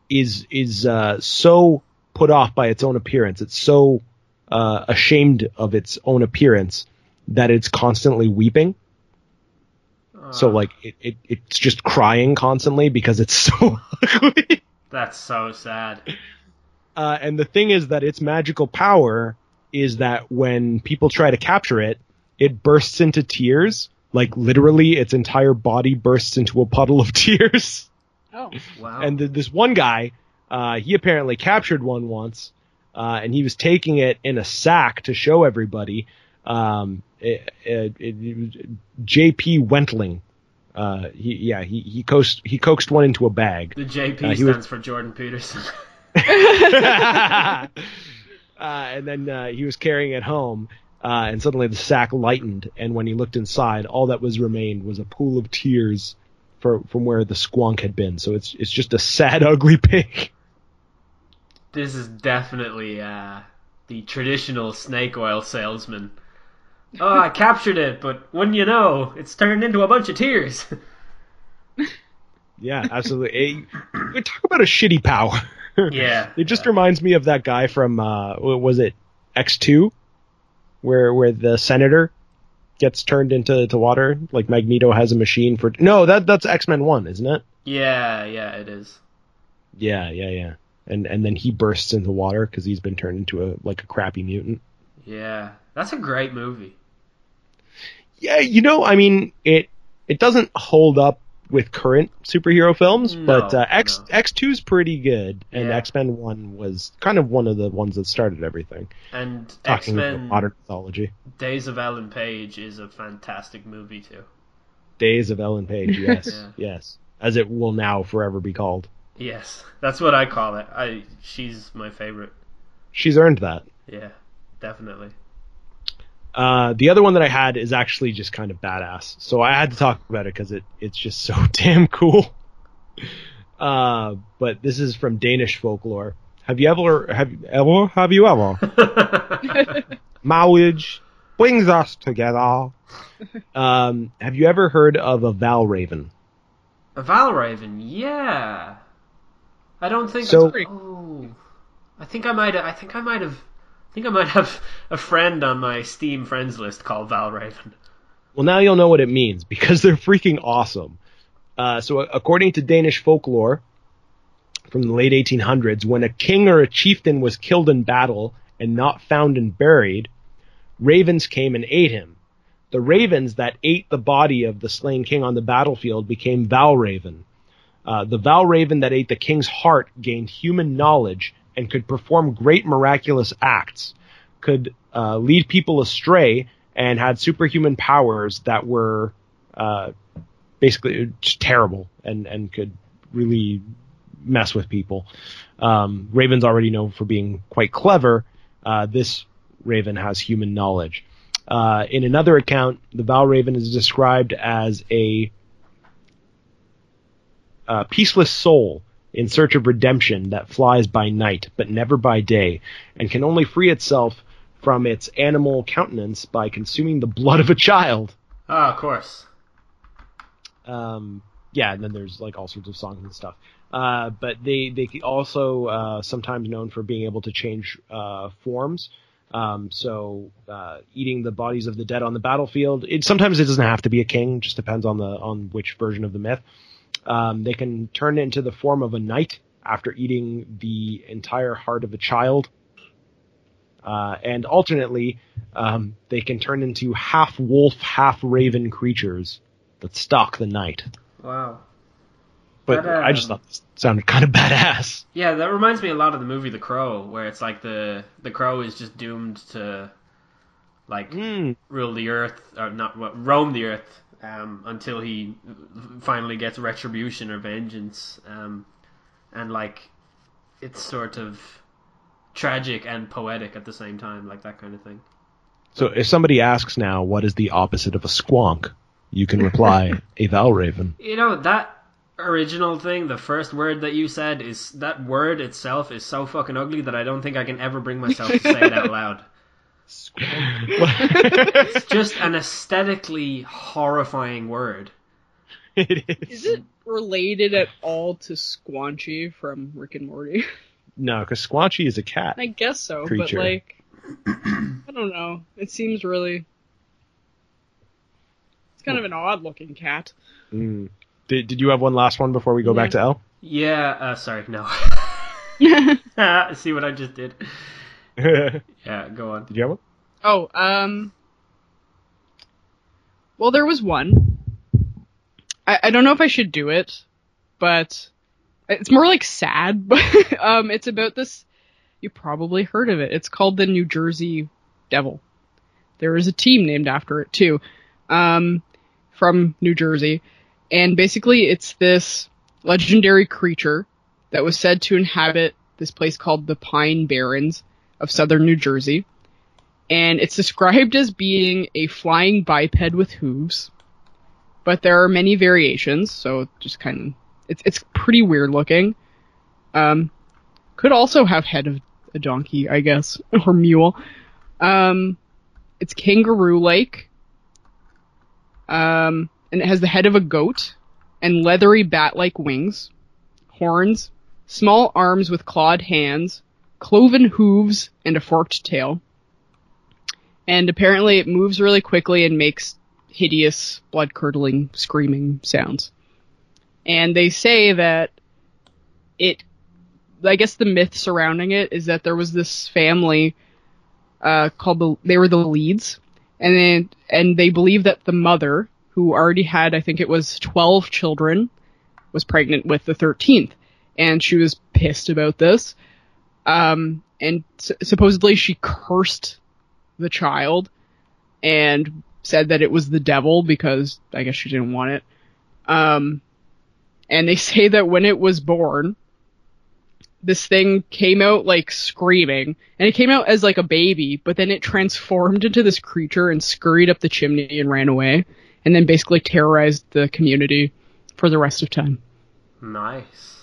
is is uh, so put off by its own appearance. It's so uh, ashamed of its own appearance that it's constantly weeping. So like it, it it's just crying constantly because it's so ugly. That's so sad. Uh, and the thing is that its magical power is that when people try to capture it, it bursts into tears. Like literally, its entire body bursts into a puddle of tears. Oh. Wow. And th- this one guy, uh, he apparently captured one once, uh, and he was taking it in a sack to show everybody. Um, it, it, it, it J.P. Wentling. Uh, he, yeah, he, he coaxed, he coaxed one into a bag. the JP uh, he was- stands for Jordan Peterson. uh, and then uh, he was carrying it home, uh, and suddenly the sack lightened, and when he looked inside, all that was remained was a pool of tears for, from where the squonk had been. So it's it's just a sad, ugly pig. this is definitely uh, the traditional snake oil salesman. Oh, I captured it, but wouldn't you know, it's turned into a bunch of tears. Yeah, absolutely. We talk about a shitty power. yeah. It just yeah. reminds me of that guy from uh, was it X two, where where the senator gets turned into to water. Like Magneto has a machine for. No, that that's X Men one, isn't it? Yeah, yeah, it is. Yeah, yeah, yeah. And and then he bursts into water because he's been turned into a like a crappy mutant. Yeah. That's a great movie. Yeah, you know, I mean, it it doesn't hold up with current superhero films, No, but uh, X no. X two is pretty good, and Yeah. X Men One was kind of one of the ones that started everything. And X Men modern mythology, Days of Ellen Page is a fantastic movie too. Days of Ellen Page, yes, Yeah. yes, as it will now forever be called. Yes, that's what I call it. I she's my favorite. She's earned that. Yeah, definitely. Uh, the other one that I had is actually just kind of badass, so I had to talk about it because it it's just so damn cool. Uh, but this is from Danish folklore. Have you ever have you ever have you ever marriage brings us together? Um, have you ever heard of a Valraven? A Valraven, yeah. I don't think So- Oh, I think I might. I think I might have. I think I might have a friend on my Steam friends list called Valraven. Well, now you'll know what it means because they're freaking awesome. Uh, so, according to Danish folklore from the late 1800s, when a king or a chieftain was killed in battle and not found and buried, ravens came and ate him. The ravens that ate the body of the slain king on the battlefield became Valraven. Uh, the Valraven that ate the king's heart gained human knowledge and could perform great miraculous acts, could uh, lead people astray, and had superhuman powers that were uh, basically just terrible and, and could really mess with people. Um, Raven's already known for being quite clever. Uh, this Raven has human knowledge. Uh, in another account, the Valraven is described as a uh, peaceless soul in search of redemption that flies by night but never by day, and can only free itself from its animal countenance by consuming the blood of a child. Ah, of course. Um, yeah, and then there's like all sorts of songs and stuff. Uh, but they they also uh, sometimes known for being able to change uh, forms. Um, so uh, eating the bodies of the dead on the battlefield. It sometimes it doesn't have to be a king. Just depends on the on which version of the myth. Um, they can turn into the form of a knight after eating the entire heart of a child. Uh, and alternately, um, they can turn into half wolf, half raven creatures that stalk the night. Wow. But But, I just um, thought this sounded kind of badass. Yeah, that reminds me a lot of the movie The Crow, where it's like the the crow is just doomed to like Mm. rule the earth or not roam the earth um, until he finally gets retribution or vengeance, um, and like it's sort of tragic and poetic at the same time, like that kind of thing. So if somebody asks now, what is the opposite of a squonk? You can reply, a Valraven. You know that original thing, the first word that you said is that word itself is so fucking ugly that I don't think I can ever bring myself to say it out loud. It's just an aesthetically horrifying word. it Is it related at all to Squanchy from Rick and Morty? No, because Squanchy is a cat. I guess so, Creature. but like, I don't know. It seems really. It's kind of an odd looking cat. Mm. Did, did you have one last one before we go back to L? Yeah, uh, sorry, no. See what I just did? Did Yeah, go on. Did you have one? Oh, um. Well, there was one. I, I don't know if I should do it, but it's more like sad. But um, it's about this. You probably heard of it. It's called the New Jersey Devil. There is a team named after it too, um, from New Jersey, and basically it's this legendary creature that was said to inhabit this place called the Pine Barrens of southern New Jersey and it's described as being a flying biped with hooves, but there are many variations, so just kind of it's it's pretty weird looking. Um, could also have head of a donkey, I guess, or mule. Um, it's kangaroo like. Um, and it has the head of a goat and leathery bat-like wings, horns, small arms with clawed hands, cloven hooves, and a forked tail and apparently it moves really quickly and makes hideous, blood curdling, screaming sounds. And they say that it, I guess the myth surrounding it is that there was this family, uh, called the, they were the Leeds, and then, and they believe that the mother, who already had, I think it was 12 children, was pregnant with the 13th. And she was pissed about this. Um, and s- supposedly she cursed the child and said that it was the devil because I guess she didn't want it. Um, and they say that when it was born, this thing came out like screaming, and it came out as like a baby, but then it transformed into this creature and scurried up the chimney and ran away, and then basically terrorized the community for the rest of time. Nice.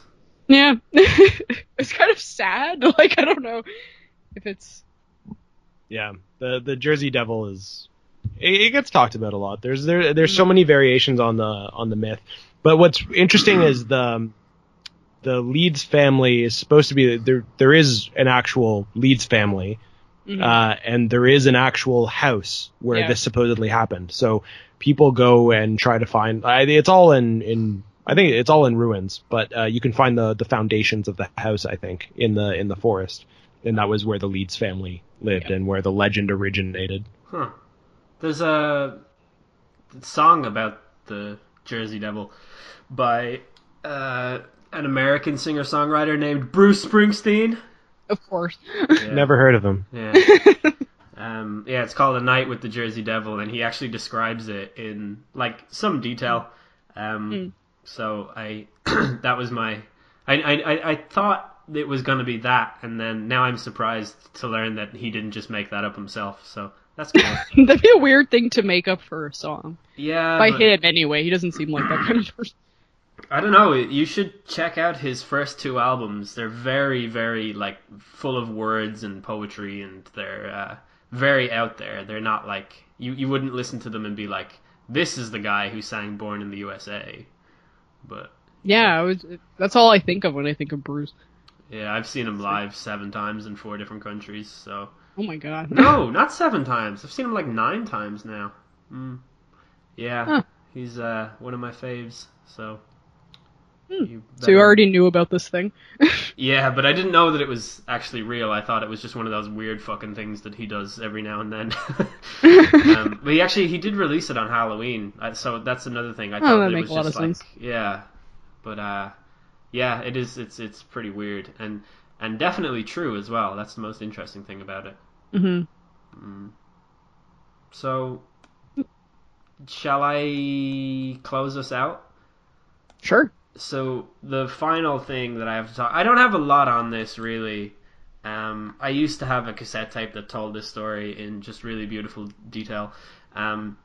Yeah, it's kind of sad. Like I don't know if it's Yeah, the the Jersey Devil is it, it gets talked about a lot. There's there there's so many variations on the on the myth, but what's interesting is the the Leeds family is supposed to be there. There is an actual Leeds family, uh, and there is an actual house where Yeah. this supposedly happened. So people go and try to find. I, it's all in in. I think it's all in ruins, but uh, you can find the the foundations of the house. I think in the in the forest, and that was where the Leeds family lived and where the legend originated. Huh. There's a song about the Jersey Devil by uh, an American singer songwriter named Bruce Springsteen. of course. Yeah. Never heard of him. Yeah. um, yeah, it's called A Night with the Jersey Devil, and he actually describes it in like some detail. Um, So I, that was my, I, I, I- thought it was going to be that, and then now I'm surprised to learn that he didn't just make that up himself. So that's cool. That'd be a weird thing to make up for a song yeah, by but him anyway. He doesn't seem like that kind of person. I don't know. You should check out his first two albums. They're very, very like full of words and poetry, and they're uh, very out there. They're not like you. You wouldn't listen to them and be like, "This is the guy who sang Born in the USA." But Yeah, was, that's all I think of when I think of Bruce. yeah, I've seen him live seven times in four different countries. So Oh my god. no, not seven times. I've seen him like nine times now. Mm. Yeah, Huh. he's uh, one of my faves. So. Hmm. you So you already knew about this thing? Yeah, but I didn't know that it was actually real. I thought it was just one of those weird fucking things that he does every now and then. um, but he actually he did release it on Halloween, so that's another thing. I thought Oh, that it makes was a lot just of like sense. yeah, but uh, yeah, it is. It's it's pretty weird and and definitely true as well. That's the most interesting thing about it. hmm So, shall I close us out? Sure. So the final thing that I have to talk I don't have a lot on this really. Um, I used to have a cassette tape that told this story in just really beautiful detail. Um,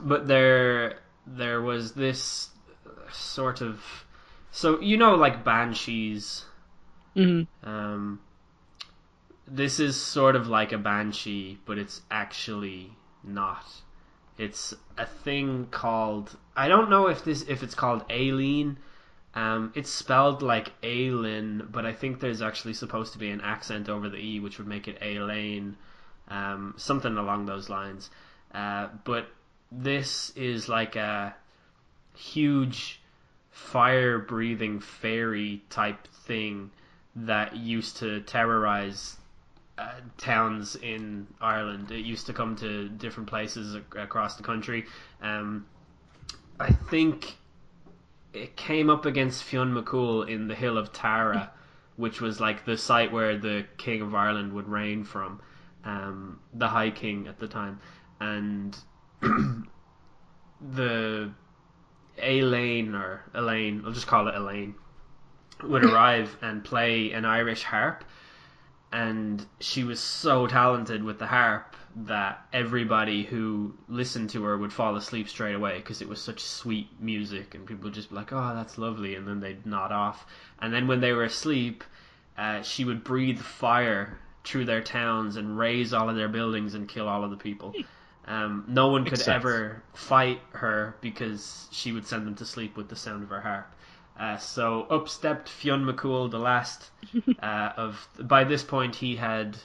but there there was this sort of so you know like banshees hmm um, this is sort of like a banshee, but it's actually not. It's a thing called I don't know if this if it's called Aileen. Um, it's spelled like Aylin, but I think there's actually supposed to be an accent over the e, which would make it Aileen, um, something along those lines. Uh, but this is like a huge fire-breathing fairy type thing that used to terrorize uh, towns in Ireland. It used to come to different places ac- across the country. Um, I think it came up against Fionn MacCool in the Hill of Tara, which was like the site where the King of Ireland would reign from, um, the High King at the time, and the Elaine or Elaine, I'll just call it Elaine, would arrive and play an Irish harp, and she was so talented with the harp that everybody who listened to her would fall asleep straight away because it was such sweet music, and people would just be like, "Oh, that's lovely," and then they'd nod off. And then when they were asleep, uh, she would breathe fire through their towns and raise all of their buildings and kill all of the people. Um, no one could Makes sense. ever fight her because she would send them to sleep with the sound of her harp. Uh, so up stepped Fionn MacCool, the last uh, of. By this point, he had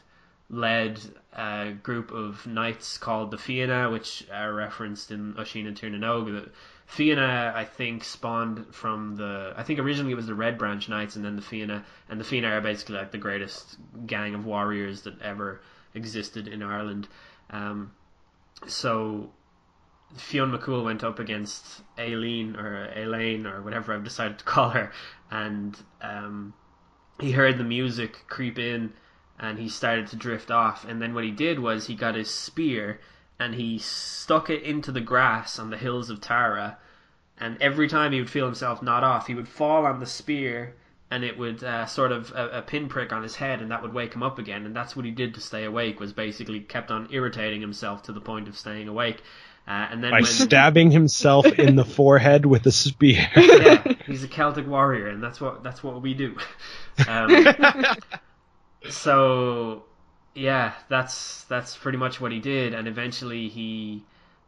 led a group of knights called the Fianna, which are referenced in Oisín and Tir na Nog. The Fianna, I think, spawned from the. I think originally it was the Red Branch Knights, and then the Fianna, and the Fianna are basically like the greatest gang of warriors that ever existed in Ireland. Um, so Fionn MacCool went up against Aileen or Elaine or whatever I've decided to call her, and um, he heard the music creep in, and he started to drift off. And then what he did was he got his spear and he stuck it into the grass on the hills of Tara. And every time he would feel himself nod off, he would fall on the spear and it would uh, sort of a, a pinprick on his head, and that would wake him up again. And that's what he did to stay awake. Was basically kept on irritating himself to the point of staying awake. Uh, and then By when, stabbing himself in the forehead with a spear. yeah, he's a Celtic warrior, and that's what that's what we do. Um, so yeah, that's that's pretty much what he did, and eventually he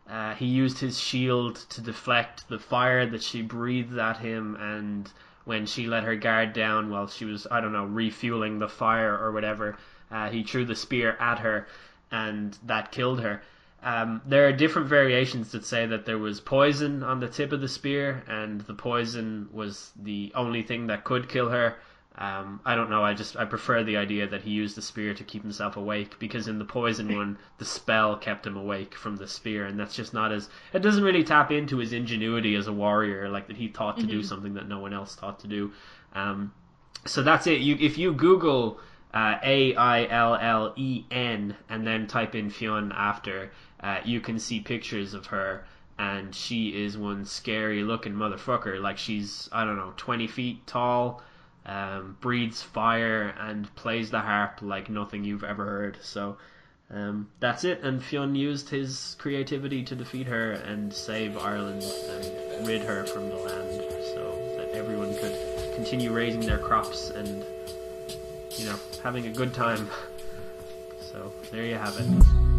uh, he used his shield to deflect the fire that she breathed at him, and when she let her guard down while she was I don't know refueling the fire or whatever, uh, he threw the spear at her, and that killed her. Um, there are different variations that say that there was poison on the tip of the spear, and the poison was the only thing that could kill her. Um, I don't know. I just I prefer the idea that he used the spear to keep himself awake because in the poison one, the spell kept him awake from the spear, and that's just not as it doesn't really tap into his ingenuity as a warrior, like that he thought to do something that no one else thought to do. Um, so that's it. You if you Google uh, A I L L E N and then type in Fionn after, uh, you can see pictures of her, and she is one scary looking motherfucker. Like she's I don't know twenty feet tall, um, breathes fire, and plays the harp like nothing you've ever heard. So. Um, that's it, and Fionn used his creativity to defeat her and save Ireland and rid her from the land so that everyone could continue raising their crops and, you know, having a good time. So, there you have it.